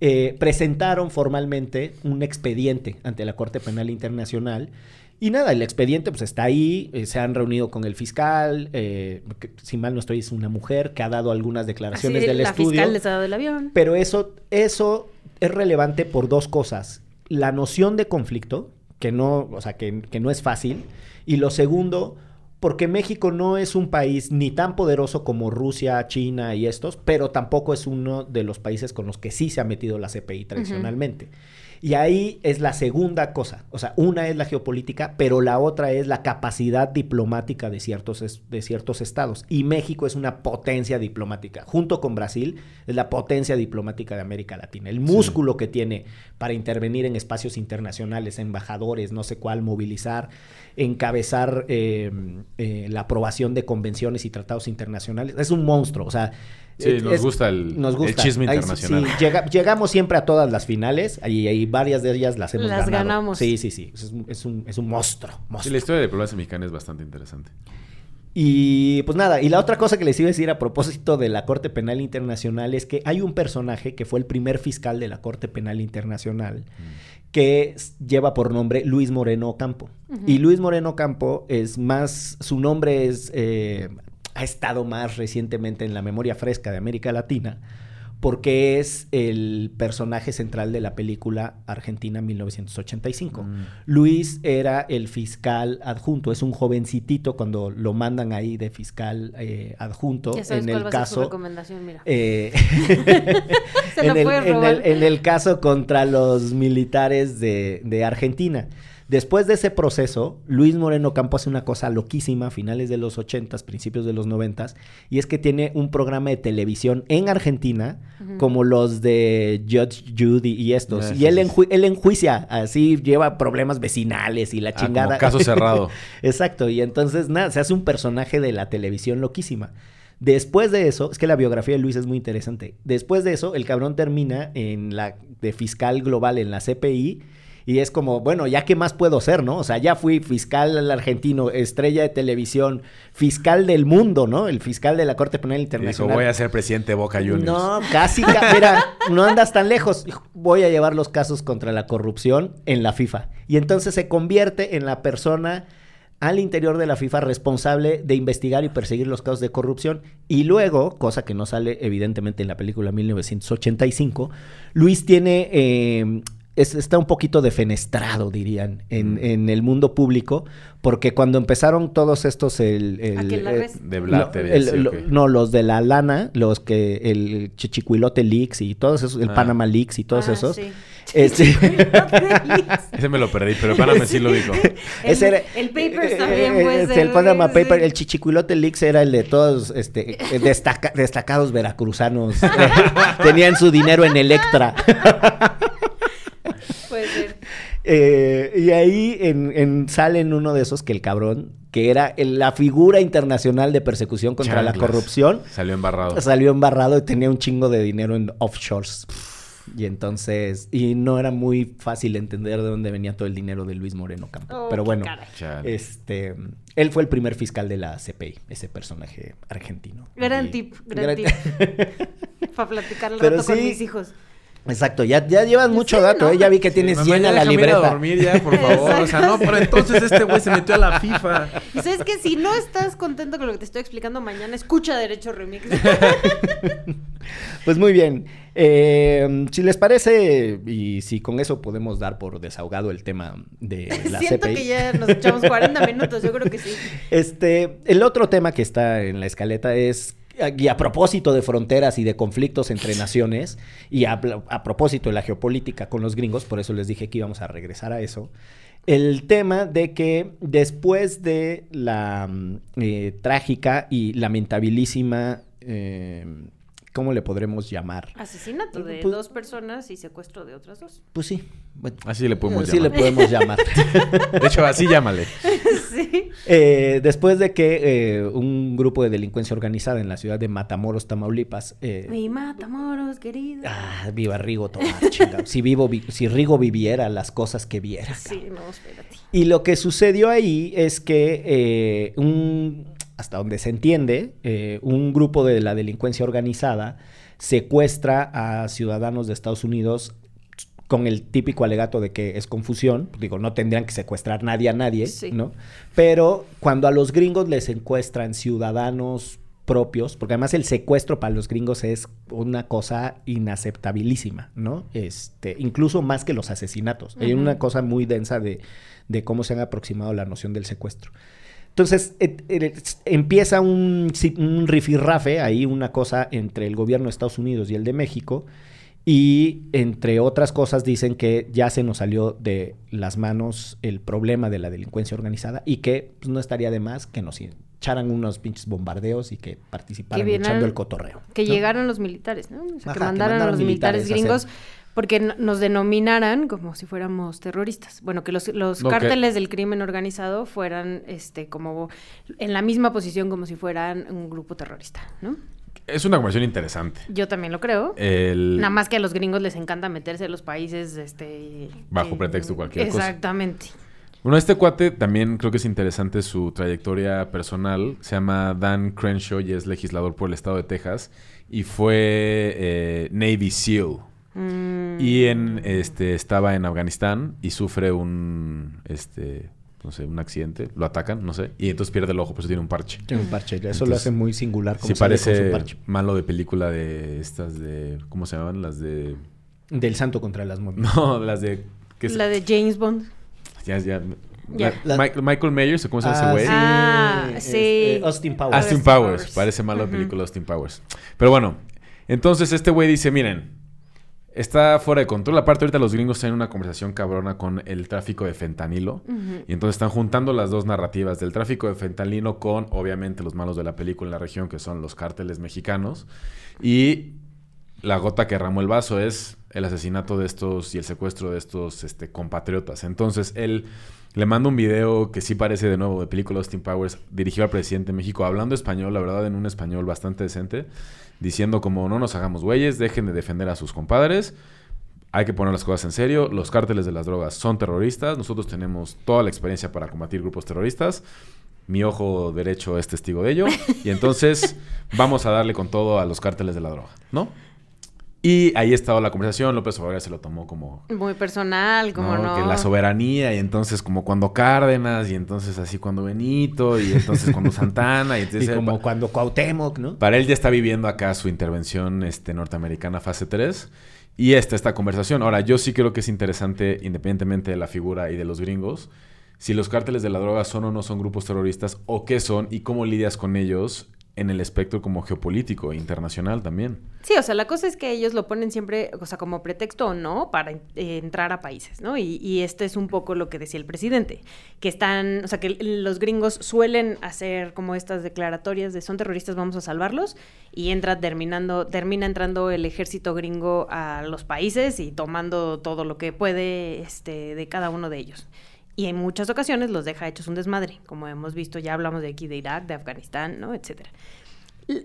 eh, presentaron formalmente un expediente ante la Corte Penal Internacional. Y nada, el expediente pues está ahí, eh, se han reunido con el fiscal, eh, que, si mal no estoy es una mujer que ha dado algunas declaraciones Así, del la estudio. fiscal les ha dado el avión. Pero eso, eso es relevante por dos cosas. La noción de conflicto, que no, o sea, que, que no es fácil. Y lo segundo, porque México no es un país ni tan poderoso como Rusia, China y estos, pero tampoco es uno de los países con los que sí se ha metido la CPI tradicionalmente. Y ahí es la segunda cosa. O sea, una es la geopolítica, pero la otra es la capacidad diplomática de ciertos, es- de ciertos estados. Y México es una potencia diplomática. Junto con Brasil, es la potencia diplomática de América Latina. El músculo que tiene para intervenir en espacios internacionales, embajadores, no sé cuál, movilizar, encabezar eh, eh, la aprobación de convenciones y tratados internacionales. Es un monstruo. O sea, Sí, es- nos gusta el- el chisme Ahí sí- internacional. sí, llega- llegamos siempre a todas las finales y, y varias de ellas las hemos Las ganado. ganamos. Sí, sí, sí. Es un, es un, es un monstruo. Sí, monstruo. la historia de diplomacia mexicana es bastante interesante. Y pues nada, y la otra cosa que les iba a decir a propósito de la Corte Penal Internacional es que hay un personaje que fue el primer fiscal de la Corte Penal Internacional que s- lleva por nombre Luis Moreno Ocampo. Y Luis Moreno Ocampo es más, su nombre es, eh, ha estado más recientemente en la memoria fresca de América Latina porque es el personaje central de la película Argentina 1985. Mm. Luis era el fiscal adjunto, es un jovencitito cuando lo mandan ahí de fiscal eh, adjunto Ya sabes en cuál el va su caso. recomendación, mira. eh, Se lo en, el, en el caso contra los militares de, de Argentina. Después de ese proceso, Luis Moreno Campo hace una cosa loquísima a finales de los 80s, principios de los 90s, y es que tiene un programa de televisión en Argentina, como los de Judge Judy y estos. Ah, y él, sí, enju- él enjuicia, así lleva problemas vecinales y la Ah, como chingada. caso cerrado. Exacto, y entonces nada, se hace un personaje de la televisión loquísima. Después de eso, es que la biografía de Luis es muy interesante. Después de eso, el cabrón termina en la de fiscal global en la CPI y es como, bueno, ya qué más puedo ser, ¿no? O sea, ya fui fiscal argentino, estrella de televisión, fiscal del mundo, ¿no? El fiscal de la Corte Penal Y dijo, Internacional. voy a ser presidente de Boca Juniors. No, casi, ca- mira, no andas tan lejos. Voy a llevar los casos contra la corrupción en la FIFA. Y entonces se convierte en la persona al interior de la FIFA responsable de investigar y perseguir los casos de corrupción. Y luego, cosa que no sale evidentemente en la película 1985, Luis tiene... eh, es- está un poquito defenestrado, dirían, en, en el mundo público, porque cuando empezaron todos estos, el, el- ¿A quién la eh? De lo- el- lo- no, los de la lana, los que el Chichicuilote Leaks y todos esos, el Ah. Panama Leaks y todos Ah, esos, sí. Este, Ese me lo perdí, pero párame si lo digo. ese era- el Papers eh, también eh, este, ser, El Panama Paper, sí. el Chichicuilote Leaks era el de todos este, eh, destaca- destacados veracruzanos. tenían su dinero en Electra. Puede ser. Eh, y ahí en, en- sale en uno de esos que el cabrón, que era el- la figura internacional de persecución contra la corrupción, Salió embarrado. salió embarrado y tenía un chingo de dinero en offshores. Y entonces, y no era muy fácil entender de dónde venía todo el dinero de Luis Moreno Campo. Oh, Pero bueno, este, él fue el primer fiscal de la CPI, ese personaje argentino. Gran Y- tip, gran tip. Para platicar al Pero rato con mis hijos. Exacto, ya, ya llevas mucho Sí, dato, ¿no? ¿eh? Ya vi que tienes Mamá, llena la ir a libreta. dormir ya, por favor. O sea, no, pero entonces este güey se metió a la FIFA. Y sabes que si no estás contento con lo que te estoy explicando mañana, escucha Derecho Remix. Pues muy bien. Eh, si les parece, y si con eso podemos dar por desahogado el tema de la Siento CPI. que ya nos echamos 40 minutos, yo creo que sí. Este, el otro tema que está en la escaleta es, y a propósito de fronteras y de conflictos entre naciones, y a, a propósito de la geopolítica con los gringos, por eso les dije que íbamos a regresar a eso, el tema de que después de la mm, eh, trágica y lamentabilísima, eh, ¿cómo le podremos llamar? Asesinato de Pues- dos personas y secuestro de otras dos. Pues sí. Bueno, Así le podemos sí le podemos llamar. De hecho, así llámale. sí. Eh, después de que eh, un grupo de delincuencia organizada en la ciudad de Matamoros, Tamaulipas, eh, Me mata, moros, querido. ah, viva Rigo chingado. Si, vivo, vi- si Rigo viviera las cosas que viera. Sí, no, espérate. Y lo que sucedió ahí es que eh, un, hasta donde se entiende, eh, un grupo de la delincuencia organizada secuestra a ciudadanos de Estados Unidos con el típico alegato de que es confusión. Digo, no tendrían que secuestrar nadie a nadie, Sí. ¿no? Pero cuando a los gringos les encuestran ciudadanos propios, porque además el secuestro para los gringos es una cosa inaceptabilísima, ¿no? Este, incluso más que los asesinatos. Hay una cosa muy densa de, de cómo se han aproximado la noción del secuestro. Entonces, et- et- empieza un, un rifirrafe, ahí una cosa entre el gobierno de Estados Unidos y el de México, y entre otras cosas dicen que ya se nos salió de las manos el problema de la delincuencia organizada y que pues, no estaría de más que nos echaran unos pinches bombardeos y que participaran echando el cotorreo. Que ¿no? llegaron los militares, ¿no? O sea, Ajá, que que mandaran a mandaran los militares, gringos porque nos denominaran como si fuéramos terroristas. Bueno, que los, los No, que- cárteles del crimen organizado fueran este como en la misma posición como si fueran un grupo terrorista, ¿no? Es una conversación interesante. Yo también lo creo. El... Nada más que a los gringos les encanta meterse en los países este Bajo pretexto cualquier cosa. Exactamente. Bueno, este cuate también creo que es interesante su trayectoria personal. Se llama Dan Crenshaw y es legislador por el estado de Texas. Y fue eh, Navy SEAL. Mm, Y en este estaba en Afganistán y sufre un este no sé, un accidente, lo atacan, no sé, y entonces pierde el ojo, por eso tiene un parche. Tiene un parche, eso lo hace muy singular. como Sí parece parche. malo de película de estas de ¿cómo se llaman? Las de Del santo contra las momias. no, las de ¿qué es? La de James Bond. Ya ya la- Michael, Michael Myers, ¿o ¿cómo se llama ese güey? Ah, sí. eh, Austin Powers. Austin Powers. Powers. Parece malo de película Austin Powers. Pero bueno, entonces este güey dice, miren, está fuera de control. Aparte ahorita los gringos tienen una conversación cabrona con el tráfico de fentanilo. Y entonces están juntando las dos narrativas del tráfico de fentanilo con, obviamente, los malos de la película en la región, que son los cárteles mexicanos. Y la gota que derramó el vaso es el asesinato de estos y el secuestro de estos este, compatriotas. Entonces él le manda un video que sí parece de nuevo de película Austin Powers, dirigido al presidente de México, hablando español, la verdad, en un español bastante decente, diciendo como no nos hagamos güeyes, dejen de defender a sus compadres. Hay que poner las cosas en serio. Los cárteles de las drogas son terroristas. Nosotros tenemos toda la experiencia para combatir grupos terroristas. Mi ojo derecho es testigo de ello. Y entonces vamos a darle con todo a los cárteles de la droga, ¿no? Y ahí estaba la conversación. López Obrador se lo tomó como Muy personal, como no. que la soberanía y entonces como cuando Cárdenas y entonces así cuando Benito y entonces cuando Santana y Y entonces como pa- cuando Cuauhtémoc, ¿no? para él ya está viviendo acá su intervención este, norteamericana fase 3 y esta esta conversación. Ahora, yo sí creo que es interesante, independientemente de la figura y de los gringos, si los cárteles de la droga son o no son grupos terroristas o qué son y cómo lidias con ellos en el espectro como geopolítico e internacional también. Sí, o sea, la cosa es que ellos lo ponen siempre, o sea, como pretexto o no, para eh, entrar a países, ¿no? Y, y, este es un poco lo que decía el presidente, que están, o sea, que los gringos suelen hacer como estas declaratorias de son terroristas, vamos a salvarlos, y entra terminando, termina entrando el ejército gringo a los países y tomando todo lo que puede este, de cada uno de ellos y en muchas ocasiones los deja hechos un desmadre, como hemos visto, ya hablamos de aquí de Irak, de Afganistán, ¿no? etcétera.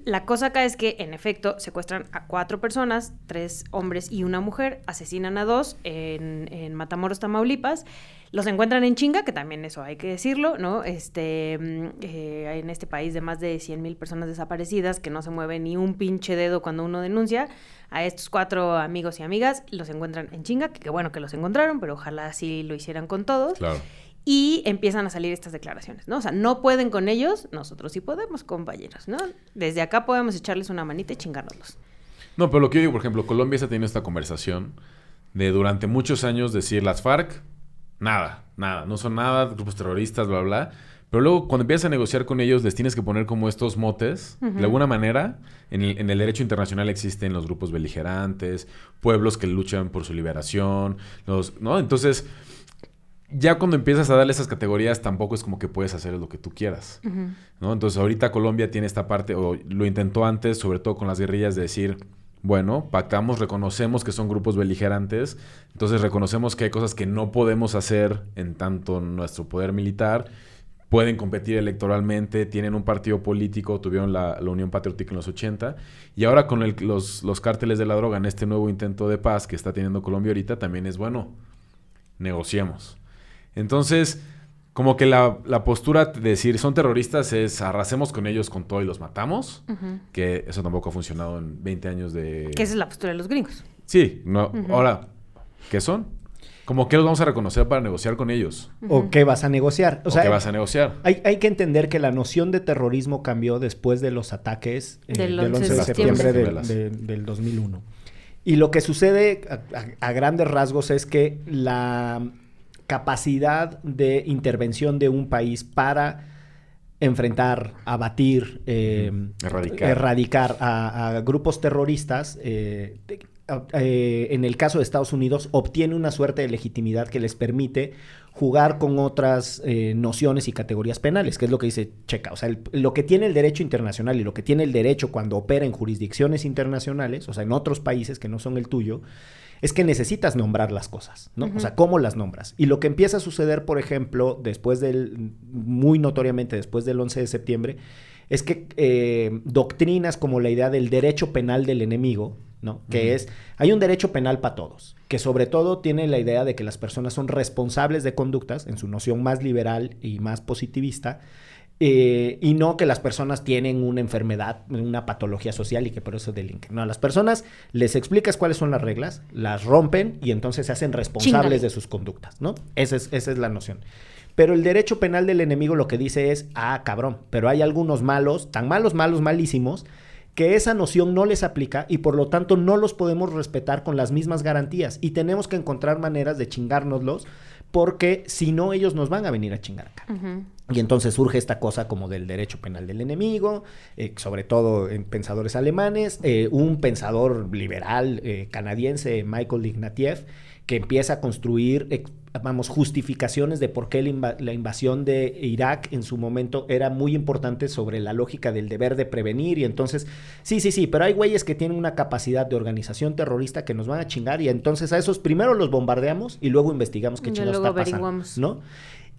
La cosa acá es que, en efecto, secuestran a cuatro personas, tres hombres y una mujer, asesinan a dos en, en Matamoros, Tamaulipas, los encuentran en chinga, que también eso hay que decirlo, ¿no? Este, mm, eh, en este país de más de 100 mil personas desaparecidas, que no se mueve ni un pinche dedo cuando uno denuncia, a estos cuatro amigos y amigas los encuentran en chinga, que bueno que los encontraron, pero ojalá así lo hicieran con todos. Claro. Y empiezan a salir estas declaraciones, ¿no? O sea, no pueden con ellos, nosotros sí podemos, compañeros, ¿no? Desde acá podemos echarles una manita y chingárnoslos. No, pero lo que yo digo, por ejemplo, Colombia está teniendo esta conversación de durante muchos años decir las FARC Nada, nada, no son nada, grupos terroristas, bla, bla. Pero luego cuando empiezas a negociar con ellos les tienes que poner como estos motes. De alguna manera, en el, derecho internacional existen los grupos beligerantes, pueblos que luchan por su liberación, los, ¿no? Entonces, ya cuando empiezas a darle esas categorías tampoco es como que puedes hacer lo que tú quieras, ¿no? Entonces ahorita Colombia tiene esta parte, o lo intentó antes, sobre todo con las guerrillas, de decir, bueno, pactamos, reconocemos que son grupos beligerantes, entonces reconocemos que hay cosas que no podemos hacer en tanto nuestro poder militar, pueden competir electoralmente, tienen un partido político, tuvieron la, Unión Patriótica en los 80, y ahora con los, los cárteles de la droga en este nuevo intento de paz que está teniendo Colombia ahorita, también es bueno, negociemos. Entonces, como que la, postura de decir son terroristas es arrasemos con ellos con todo y los matamos, que eso tampoco ha funcionado en 20 años de... Que esa es la postura de los gringos. Sí, no, ahora, ¿qué son? Como que los vamos a reconocer para negociar con ellos. ¿O qué vas a negociar? O, sea, qué vas a negociar? Hay, hay, que entender que la noción de terrorismo cambió después de los ataques eh, del, 11 de septiembre del 2001. Y lo que sucede a grandes rasgos es que la capacidad de intervención de un país para enfrentar, abatir, eh, erradicar, a, grupos terroristas, eh, eh, en el caso de Estados Unidos, obtiene una suerte de legitimidad que les permite jugar con otras nociones y categorías penales, que es lo que dice Checa. O sea, lo que tiene el derecho internacional y lo que tiene el derecho cuando opera en jurisdicciones internacionales, o sea, en otros países que no son el tuyo, es que necesitas nombrar las cosas, ¿no? O sea, ¿cómo las nombras? Y lo que empieza a suceder, por ejemplo, después del, muy notoriamente después del 11 de septiembre, es que eh, doctrinas como la idea del derecho penal del enemigo, ¿no? Que es, hay un derecho penal para todos, que sobre todo tiene la idea de que las personas son responsables de conductas, en su noción más liberal y más positivista, eh, y no que las personas tienen una enfermedad, una patología social y que por eso delinquen. No, a las personas les explicas cuáles son las reglas, las rompen y entonces se hacen responsables de sus conductas, ¿no? Esa es, esa es la noción. Pero el derecho penal del enemigo lo que dice es, ah, cabrón, pero hay algunos malos, tan malos, malos, malísimos, que esa noción no les aplica y por lo tanto no los podemos respetar con las mismas garantías y tenemos que encontrar maneras de chingárnoslos porque si no ellos nos van a venir a chingar acá. Y entonces surge esta cosa como del derecho penal del enemigo, eh, sobre todo en pensadores alemanes, eh, un pensador liberal eh, canadiense, Michael Ignatieff, que empieza a construir, vamos, justificaciones de por qué la, invasión de Irak en su momento era muy importante sobre la lógica del deber de prevenir. Y entonces, sí, sí, sí, pero hay güeyes que tienen una capacidad de organización terrorista que nos van a chingar y entonces a esos primero los bombardeamos y luego investigamos qué chingados está pasando, ¿no?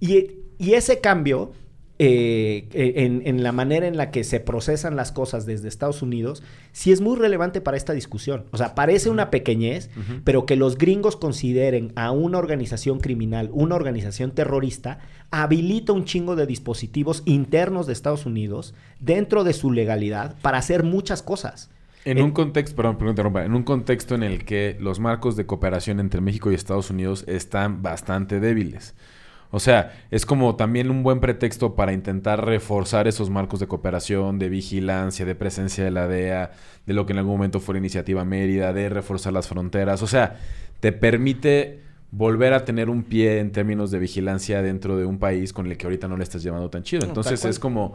Y, y ese cambio eh, eh, en, la manera en la que se procesan las cosas desde Estados Unidos, sí es muy relevante para esta discusión. O sea, parece una pequeñez, pero que los gringos consideren a una organización criminal, una organización terrorista, habilita un chingo de dispositivos internos de Estados Unidos dentro de su legalidad para hacer muchas cosas. En, un contexto, perdón, perdón, en un contexto en el que los marcos de cooperación entre México y Estados Unidos están bastante débiles. O sea, es como también un buen pretexto para intentar reforzar esos marcos de cooperación, de vigilancia, de presencia de la DEA, de lo que en algún momento fue la iniciativa Mérida, de reforzar las fronteras. O sea, te permite volver a tener un pie en términos de vigilancia dentro de un país con el que ahorita no le estás llevando tan chido. Entonces es como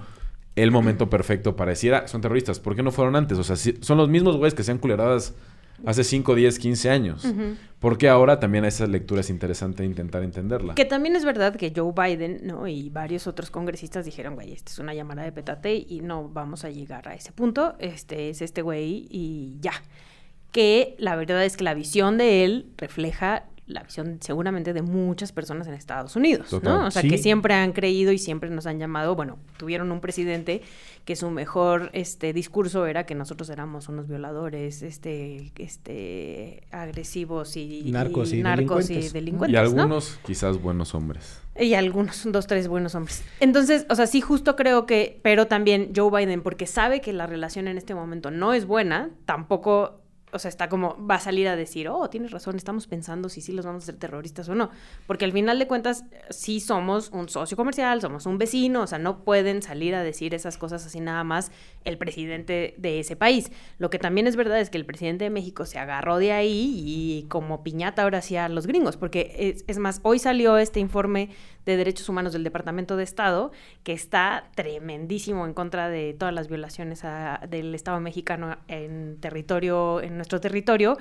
el momento perfecto para decir, ah, son terroristas. ¿Por qué no fueron antes? O sea, si- son los mismos güeyes que sean culeradas hace 5, 10, 15 años. ¿Por qué ahora también a esas lecturas es interesante intentar entenderla? Que también es verdad que Joe Biden, ¿no? Y varios otros congresistas dijeron, güey, esta es una llamada de petate y no vamos a llegar a ese punto. Este es este güey y ya. Que la verdad es que la visión de él refleja la visión seguramente de muchas personas en Estados Unidos, Total. ¿no? O sea, Sí. que siempre han creído y siempre nos han llamado, bueno, tuvieron un presidente que su mejor este discurso era que nosotros éramos unos violadores, este, este agresivos y Narcos y narcos delincuentes. y delincuentes, y ¿no? algunos quizás buenos hombres. Y algunos, dos, tres buenos hombres. Entonces, o sea, sí, justo creo que, pero también Joe Biden, porque sabe que la relación en este momento no es buena, tampoco, o sea, está como, va a salir a decir, oh, tienes razón, estamos pensando si sí los vamos a hacer terroristas o no. Porque al final de cuentas, sí somos un socio comercial, somos un vecino, o sea, no pueden salir a decir esas cosas así nada más el presidente de ese país. Lo que también es verdad es que el presidente de México se agarró de ahí y como piñata ahora sí a los gringos, porque es, es más, hoy salió este informe de Derechos Humanos del Departamento de Estado, que está tremendísimo en contra de todas las violaciones a- del Estado mexicano en territorio, en nuestro territorio.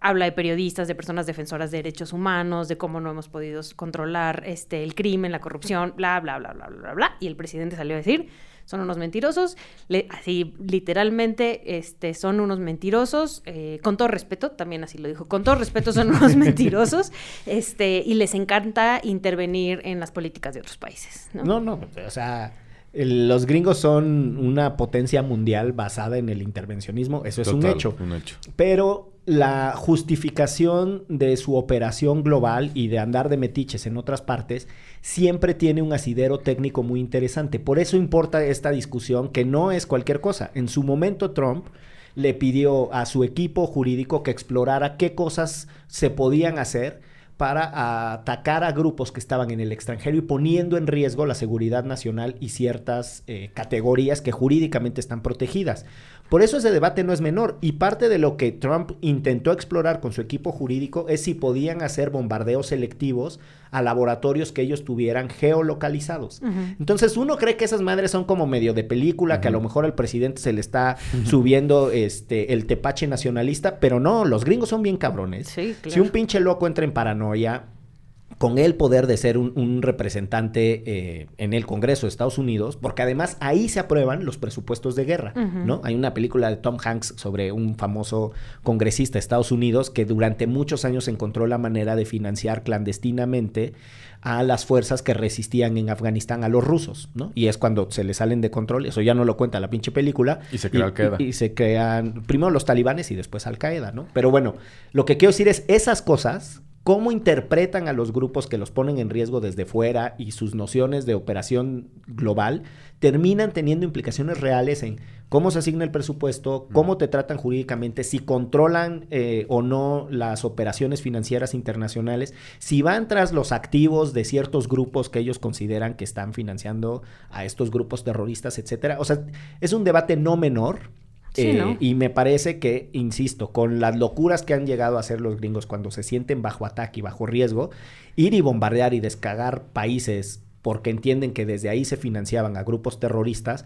Habla de periodistas, de personas defensoras de derechos humanos, de cómo no hemos podido controlar este, el crimen, la corrupción, bla, bla, bla, bla, bla, bla. Y el presidente salió a decir, son unos mentirosos, le- así literalmente este, son unos mentirosos, eh, con todo respeto, también así lo dijo, con todo respeto son unos mentirosos, este, y les encanta intervenir en las políticas de otros países. ¿no? No, no, o sea, los gringos son una potencia mundial basada en el intervencionismo, eso es un hecho. Un hecho. Pero la justificación de su operación global y de andar de metiches en otras partes siempre tiene un asidero técnico muy interesante. Por eso importa esta discusión que no es cualquier cosa. En su momento Trump le pidió a su equipo jurídico que explorara qué cosas se podían hacer para atacar a grupos que estaban en el extranjero y poniendo en riesgo la seguridad nacional y ciertas eh, categorías que jurídicamente están protegidas. Por eso ese debate no es menor y parte de lo que Trump intentó explorar con su equipo jurídico es si podían hacer bombardeos selectivos a laboratorios que ellos tuvieran geolocalizados. Entonces uno cree que esas madres son como medio de película, que a lo mejor al presidente se le está subiendo este el tepache nacionalista, pero no, los gringos son bien cabrones. Sí, Si claro. un pinche loco entra en paranoia, con el poder de ser un, un representante eh, en el Congreso de Estados Unidos, porque además ahí se aprueban los presupuestos de guerra. ¿no? Hay una película de Tom Hanks sobre un famoso congresista de Estados Unidos que durante muchos años encontró la manera de financiar clandestinamente a las fuerzas que resistían en Afganistán a los rusos, ¿no? Y es cuando se le salen de control, eso ya no lo cuenta la pinche película. Y se crea Al-Qaeda. Y, y se crean primero los talibanes y después Al Qaeda, ¿no? Pero bueno, lo que quiero decir es esas cosas, cómo interpretan a los grupos que los ponen en riesgo desde fuera y sus nociones de operación global terminan teniendo implicaciones reales en cómo se asigna el presupuesto, cómo te tratan jurídicamente, si controlan eh, o no las operaciones financieras internacionales, si van tras los activos de ciertos grupos que ellos consideran que están financiando a estos grupos terroristas, etcétera. O sea, es un debate no menor. Sí, eh, ¿no? Y me parece que, insisto, con las locuras que han llegado a hacer los gringos cuando se sienten bajo ataque y bajo riesgo, ir y bombardear y descagar países porque entienden que desde ahí se financiaban a grupos terroristas,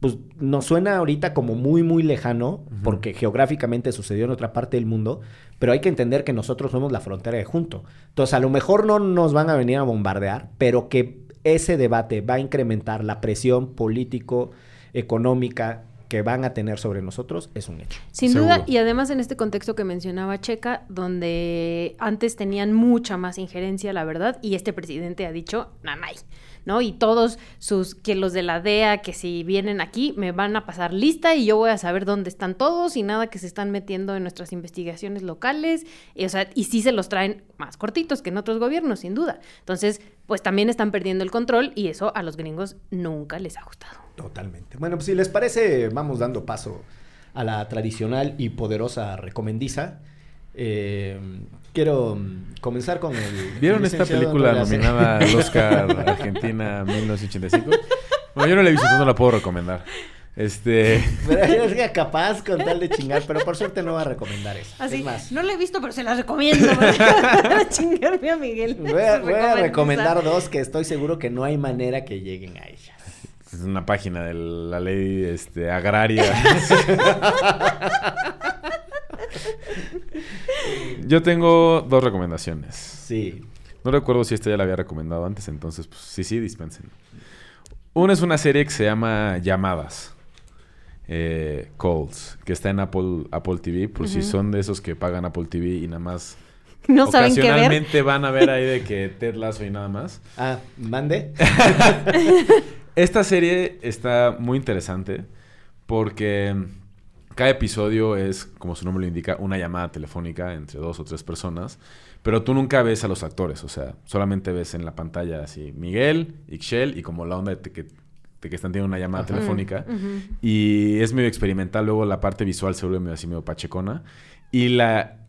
pues nos suena ahorita como muy, muy lejano, porque geográficamente sucedió en otra parte del mundo, pero hay que entender que nosotros somos la frontera de junto. Entonces, a lo mejor no nos van a venir a bombardear, pero que ese debate va a incrementar la presión político, económica que van a tener sobre nosotros, es un hecho. Sin Seguro. duda, y además en este contexto que mencionaba Checa, donde antes tenían mucha más injerencia, la verdad, y este presidente ha dicho, nanay, ¿no? Y todos sus, que los de la DEA, que si vienen aquí, me van a pasar lista y yo voy a saber dónde están todos y nada que se están metiendo en nuestras investigaciones locales, y, o sea, y sí se los traen más cortitos que en otros gobiernos, sin duda. Entonces, pues también están perdiendo el control y eso a los gringos nunca les ha gustado. Totalmente. Bueno, pues si les parece, vamos dando paso a la tradicional y poderosa recomendiza. Eh, quiero comenzar con el... ¿Vieron esta película nominada al Oscar Argentina 1985? Bueno, yo no la he visto, entonces no la puedo recomendar. Este. Pero es que capaz con tal de chingar, pero por suerte no va a recomendar eso. Así, es más, no la he visto, pero se las recomiendo para, chingarme a Miguel. voy a, voy recomendar dos que estoy seguro que no hay manera que lleguen a ellas. Es una página de la ley este, agraria. Yo tengo dos recomendaciones. Sí. No recuerdo si esta ya la había recomendado antes, entonces, pues sí, sí, dispensen. Una es una serie que se llama Llamadas. Eh, Calls, que está en Apple, Apple TV, por si son de esos que pagan Apple TV y nada más No saben qué ver. ocasionalmente van a ver ahí de que Ted Lasso y nada más. Ah, mande. Esta serie está muy interesante porque cada episodio es, como su nombre lo indica, una llamada telefónica entre dos o tres personas, pero tú nunca ves a los actores, o sea, solamente ves en la pantalla así Miguel, Ixchel y como la onda de que, de que están teniendo una llamada telefónica. Y es medio experimental, luego la parte visual se vuelve medio así medio pachecona. Y la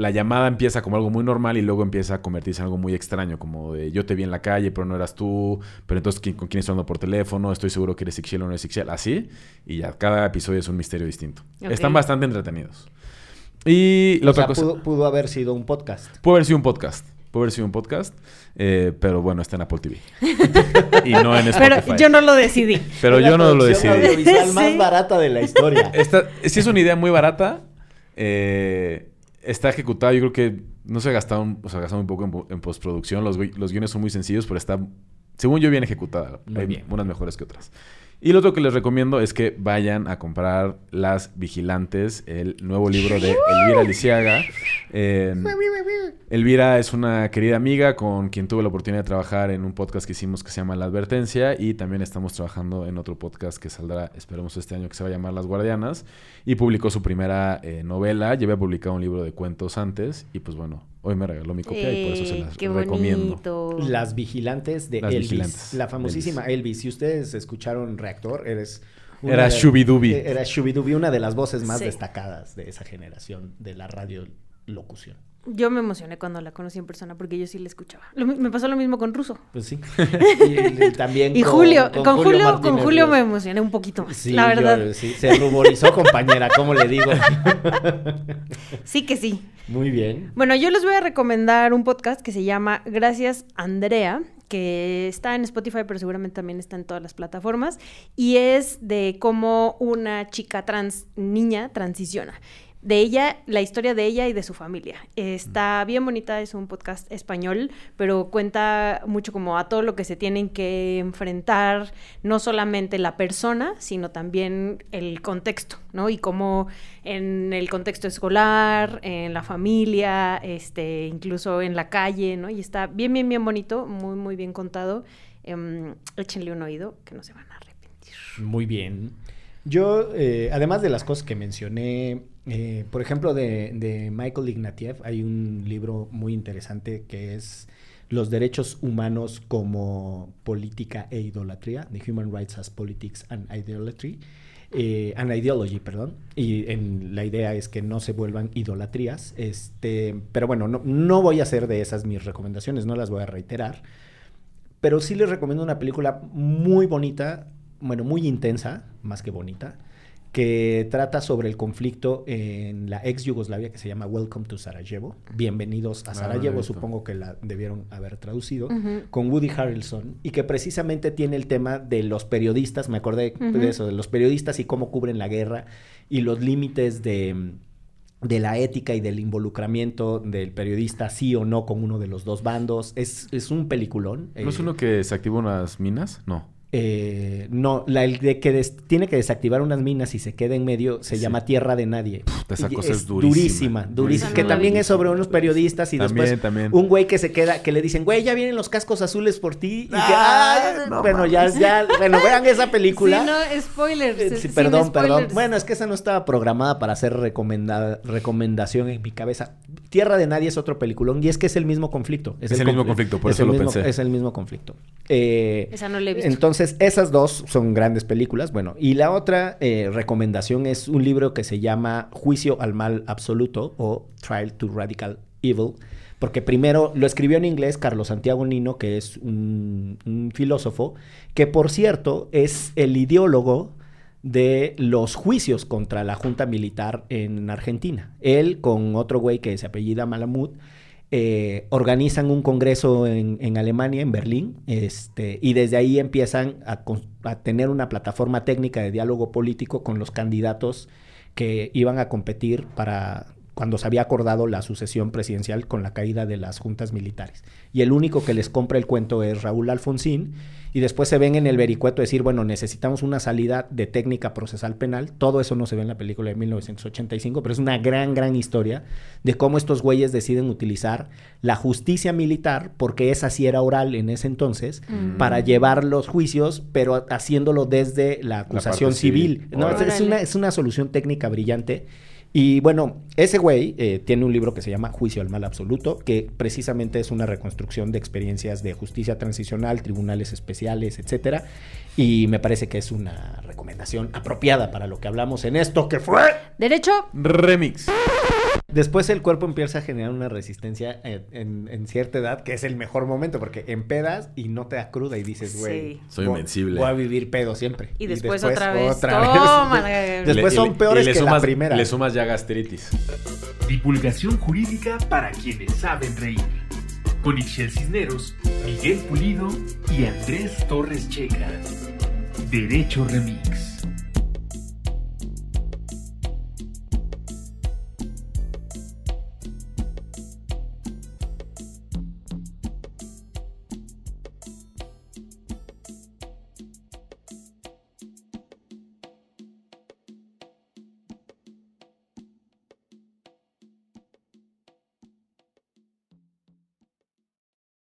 la llamada empieza como algo muy normal y luego empieza a convertirse en algo muy extraño, como de yo te vi en la calle, pero no eras tú, pero entonces ¿quién- ¿con quién estoy hablando por teléfono? Estoy seguro que eres Ixchel o no eres Ixchel, así, y ya, cada episodio es un misterio distinto. Están bastante entretenidos. Y la O otra sea, cosa, pudo, pudo haber sido un podcast. puede haber sido un podcast, puede haber sido un podcast, eh, pero bueno, está en Apple TV. y no en Spotify. Pero yo no lo decidí. Pero Es la yo no lo decidí. audiovisual más Sí. barata de la historia. Esta, sí es una idea muy barata. eh, está ejecutada, yo creo que no se gastaron, o sea, gastaron un poco en, po- en postproducción. Los guiones son muy sencillos, pero está, según yo, bien ejecutada. Muy Hay bien. unas mejores que otras. Y lo otro que les recomiendo es que vayan a comprar Las Vigilantes, el nuevo libro de Elvira Lisiaga. Elvira es una querida amiga con quien tuve la oportunidad de trabajar en un podcast que hicimos que se llama La Advertencia y también estamos trabajando en otro podcast que saldrá, esperemos este año, que se va a llamar Las Guardianas y publicó su primera eh, novela, ya había publicado un libro de cuentos antes y pues bueno, hoy me regaló mi copia y por eso se las qué recomiendo. bonito. Las vigilantes de Las Elvis. vigilantes La famosísima Elvis. Si ustedes escucharon Reactor, eres... una Era eh, Era Shooby-Dooby, una de las voces más Sí. destacadas de esa generación de la radiolocución. Yo me emocioné cuando la conocí en persona porque yo sí la escuchaba. Lo me pasó lo mismo con Russo. Pues sí. y, también Y con- Julio, con, Julio, con Julio me emocioné un poquito más, Sí, la yo- verdad. sí, se ruborizó, compañera, ¿cómo le digo? Sí que sí. Muy bien. Bueno, yo les voy a recomendar un podcast que se llama Gracias Andrea, que está en Spotify, pero seguramente también está en todas las plataformas, y es de cómo una chica trans, niña, transiciona. De ella, la historia de ella y de su familia. Está bien bonita, es un podcast español, pero cuenta mucho como a todo lo que se tienen que enfrentar, no solamente la persona, sino también el contexto, ¿no? Y cómo en el contexto escolar, en la familia, este, incluso en la calle, ¿no? Y está bien, bien, bien bonito, muy, muy bien contado. Em, échenle un oído, que no se van a arrepentir. Muy bien. Yo, eh, además de las cosas que mencioné, eh, por ejemplo, de, Michael Ignatieff, hay un libro muy interesante que es Los derechos humanos como política e idolatría, The Human Rights as Politics and Idolatry, eh, and Ideology, perdón. Y en, la idea es que no se vuelvan idolatrías. Este, pero bueno, no, no voy a hacer de esas mis recomendaciones, no las voy a reiterar. Pero sí les recomiendo una película muy bonita, bueno, muy intensa, más que bonita, que trata sobre el conflicto en la ex Yugoslavia que se llama Welcome to Sarajevo. Bienvenidos a Ah, Sarajevo, supongo que la debieron haber traducido, con Woody Harrelson, y que precisamente tiene el tema de los periodistas, me acordé de eso, de los periodistas y cómo cubren la guerra y los límites de de la ética y del involucramiento del periodista sí o no con uno de los dos bandos. Es, es un peliculón. ¿No es Eh, uno que se activa unas minas? No. Eh, no, la el de que des- tiene que desactivar unas minas y se queda en medio se Sí. llama Tierra de Nadie. esa Y cosa es durísima. durísima, durísima. Que también es sobre unos periodistas y También, después también. un güey que se queda, que le dicen, güey, ya vienen los cascos azules por ti. Y que, Ah, "Ay, no bueno, ya, ya, bueno, vean esa película. Sí, no, spoilers. Eh, sí, perdón, perdón. Bueno, es que esa no estaba programada para hacer recomenda- recomendación en mi cabeza. Tierra de Nadie es otro peliculón y es que es el mismo conflicto. Es el mismo confli- conflicto, por es eso lo mismo- pensé. Es el mismo conflicto. Eh, Esa no la he visto. entonces, esas dos son grandes películas. Bueno, y la otra eh, recomendación es un libro que se llama Juicio al Mal Absoluto o Trial to Radical Evil. Porque primero lo escribió en inglés Carlos Santiago Nino, que es un, un filósofo, que por cierto es el ideólogo de los juicios contra la junta militar en Argentina. Él con otro güey que se apellida Malamud eh, organizan un congreso en, en Alemania, en Berlín, este, y desde ahí empiezan a, a tener una plataforma técnica de diálogo político con los candidatos que iban a competir para cuando se había acordado la sucesión presidencial con la caída de las juntas militares. Y el único que les compra el cuento es Raúl Alfonsín, y después se ven en el vericueto decir, bueno, necesitamos una salida de técnica procesal penal. Todo eso no se ve en la película de 1985, pero es una gran, gran historia de cómo estos güeyes deciden utilizar la justicia militar, porque esa sí era oral en ese entonces, Mm. para llevar los juicios, pero haciéndolo desde la acusación civil. civil. No, es- una, es una solución técnica brillante. Y bueno, ese güey eh, tiene un libro que se llama Juicio al Mal Absoluto, que precisamente es una reconstrucción de experiencias de justicia transicional, tribunales especiales, etcétera. Y me parece que es una recomendación apropiada para lo que hablamos en esto, que fue. Derecho. Remix. Después el cuerpo empieza a generar una resistencia eh, en, en cierta edad, que es el mejor momento, porque empedas y no te da cruda y dices, güey, Sí. Soy voy- invencible. Voy a vivir pedo siempre. Y después otra vez. otra Toma, vez. la- Después Le- y son le- peores y le que la sumas- primera. Le sumas ya gastritis. Divulgación jurídica para quienes saben reír. Con Ixel Cisneros, Miguel Pulido y Andrés Torres Checa. Derecho Remix.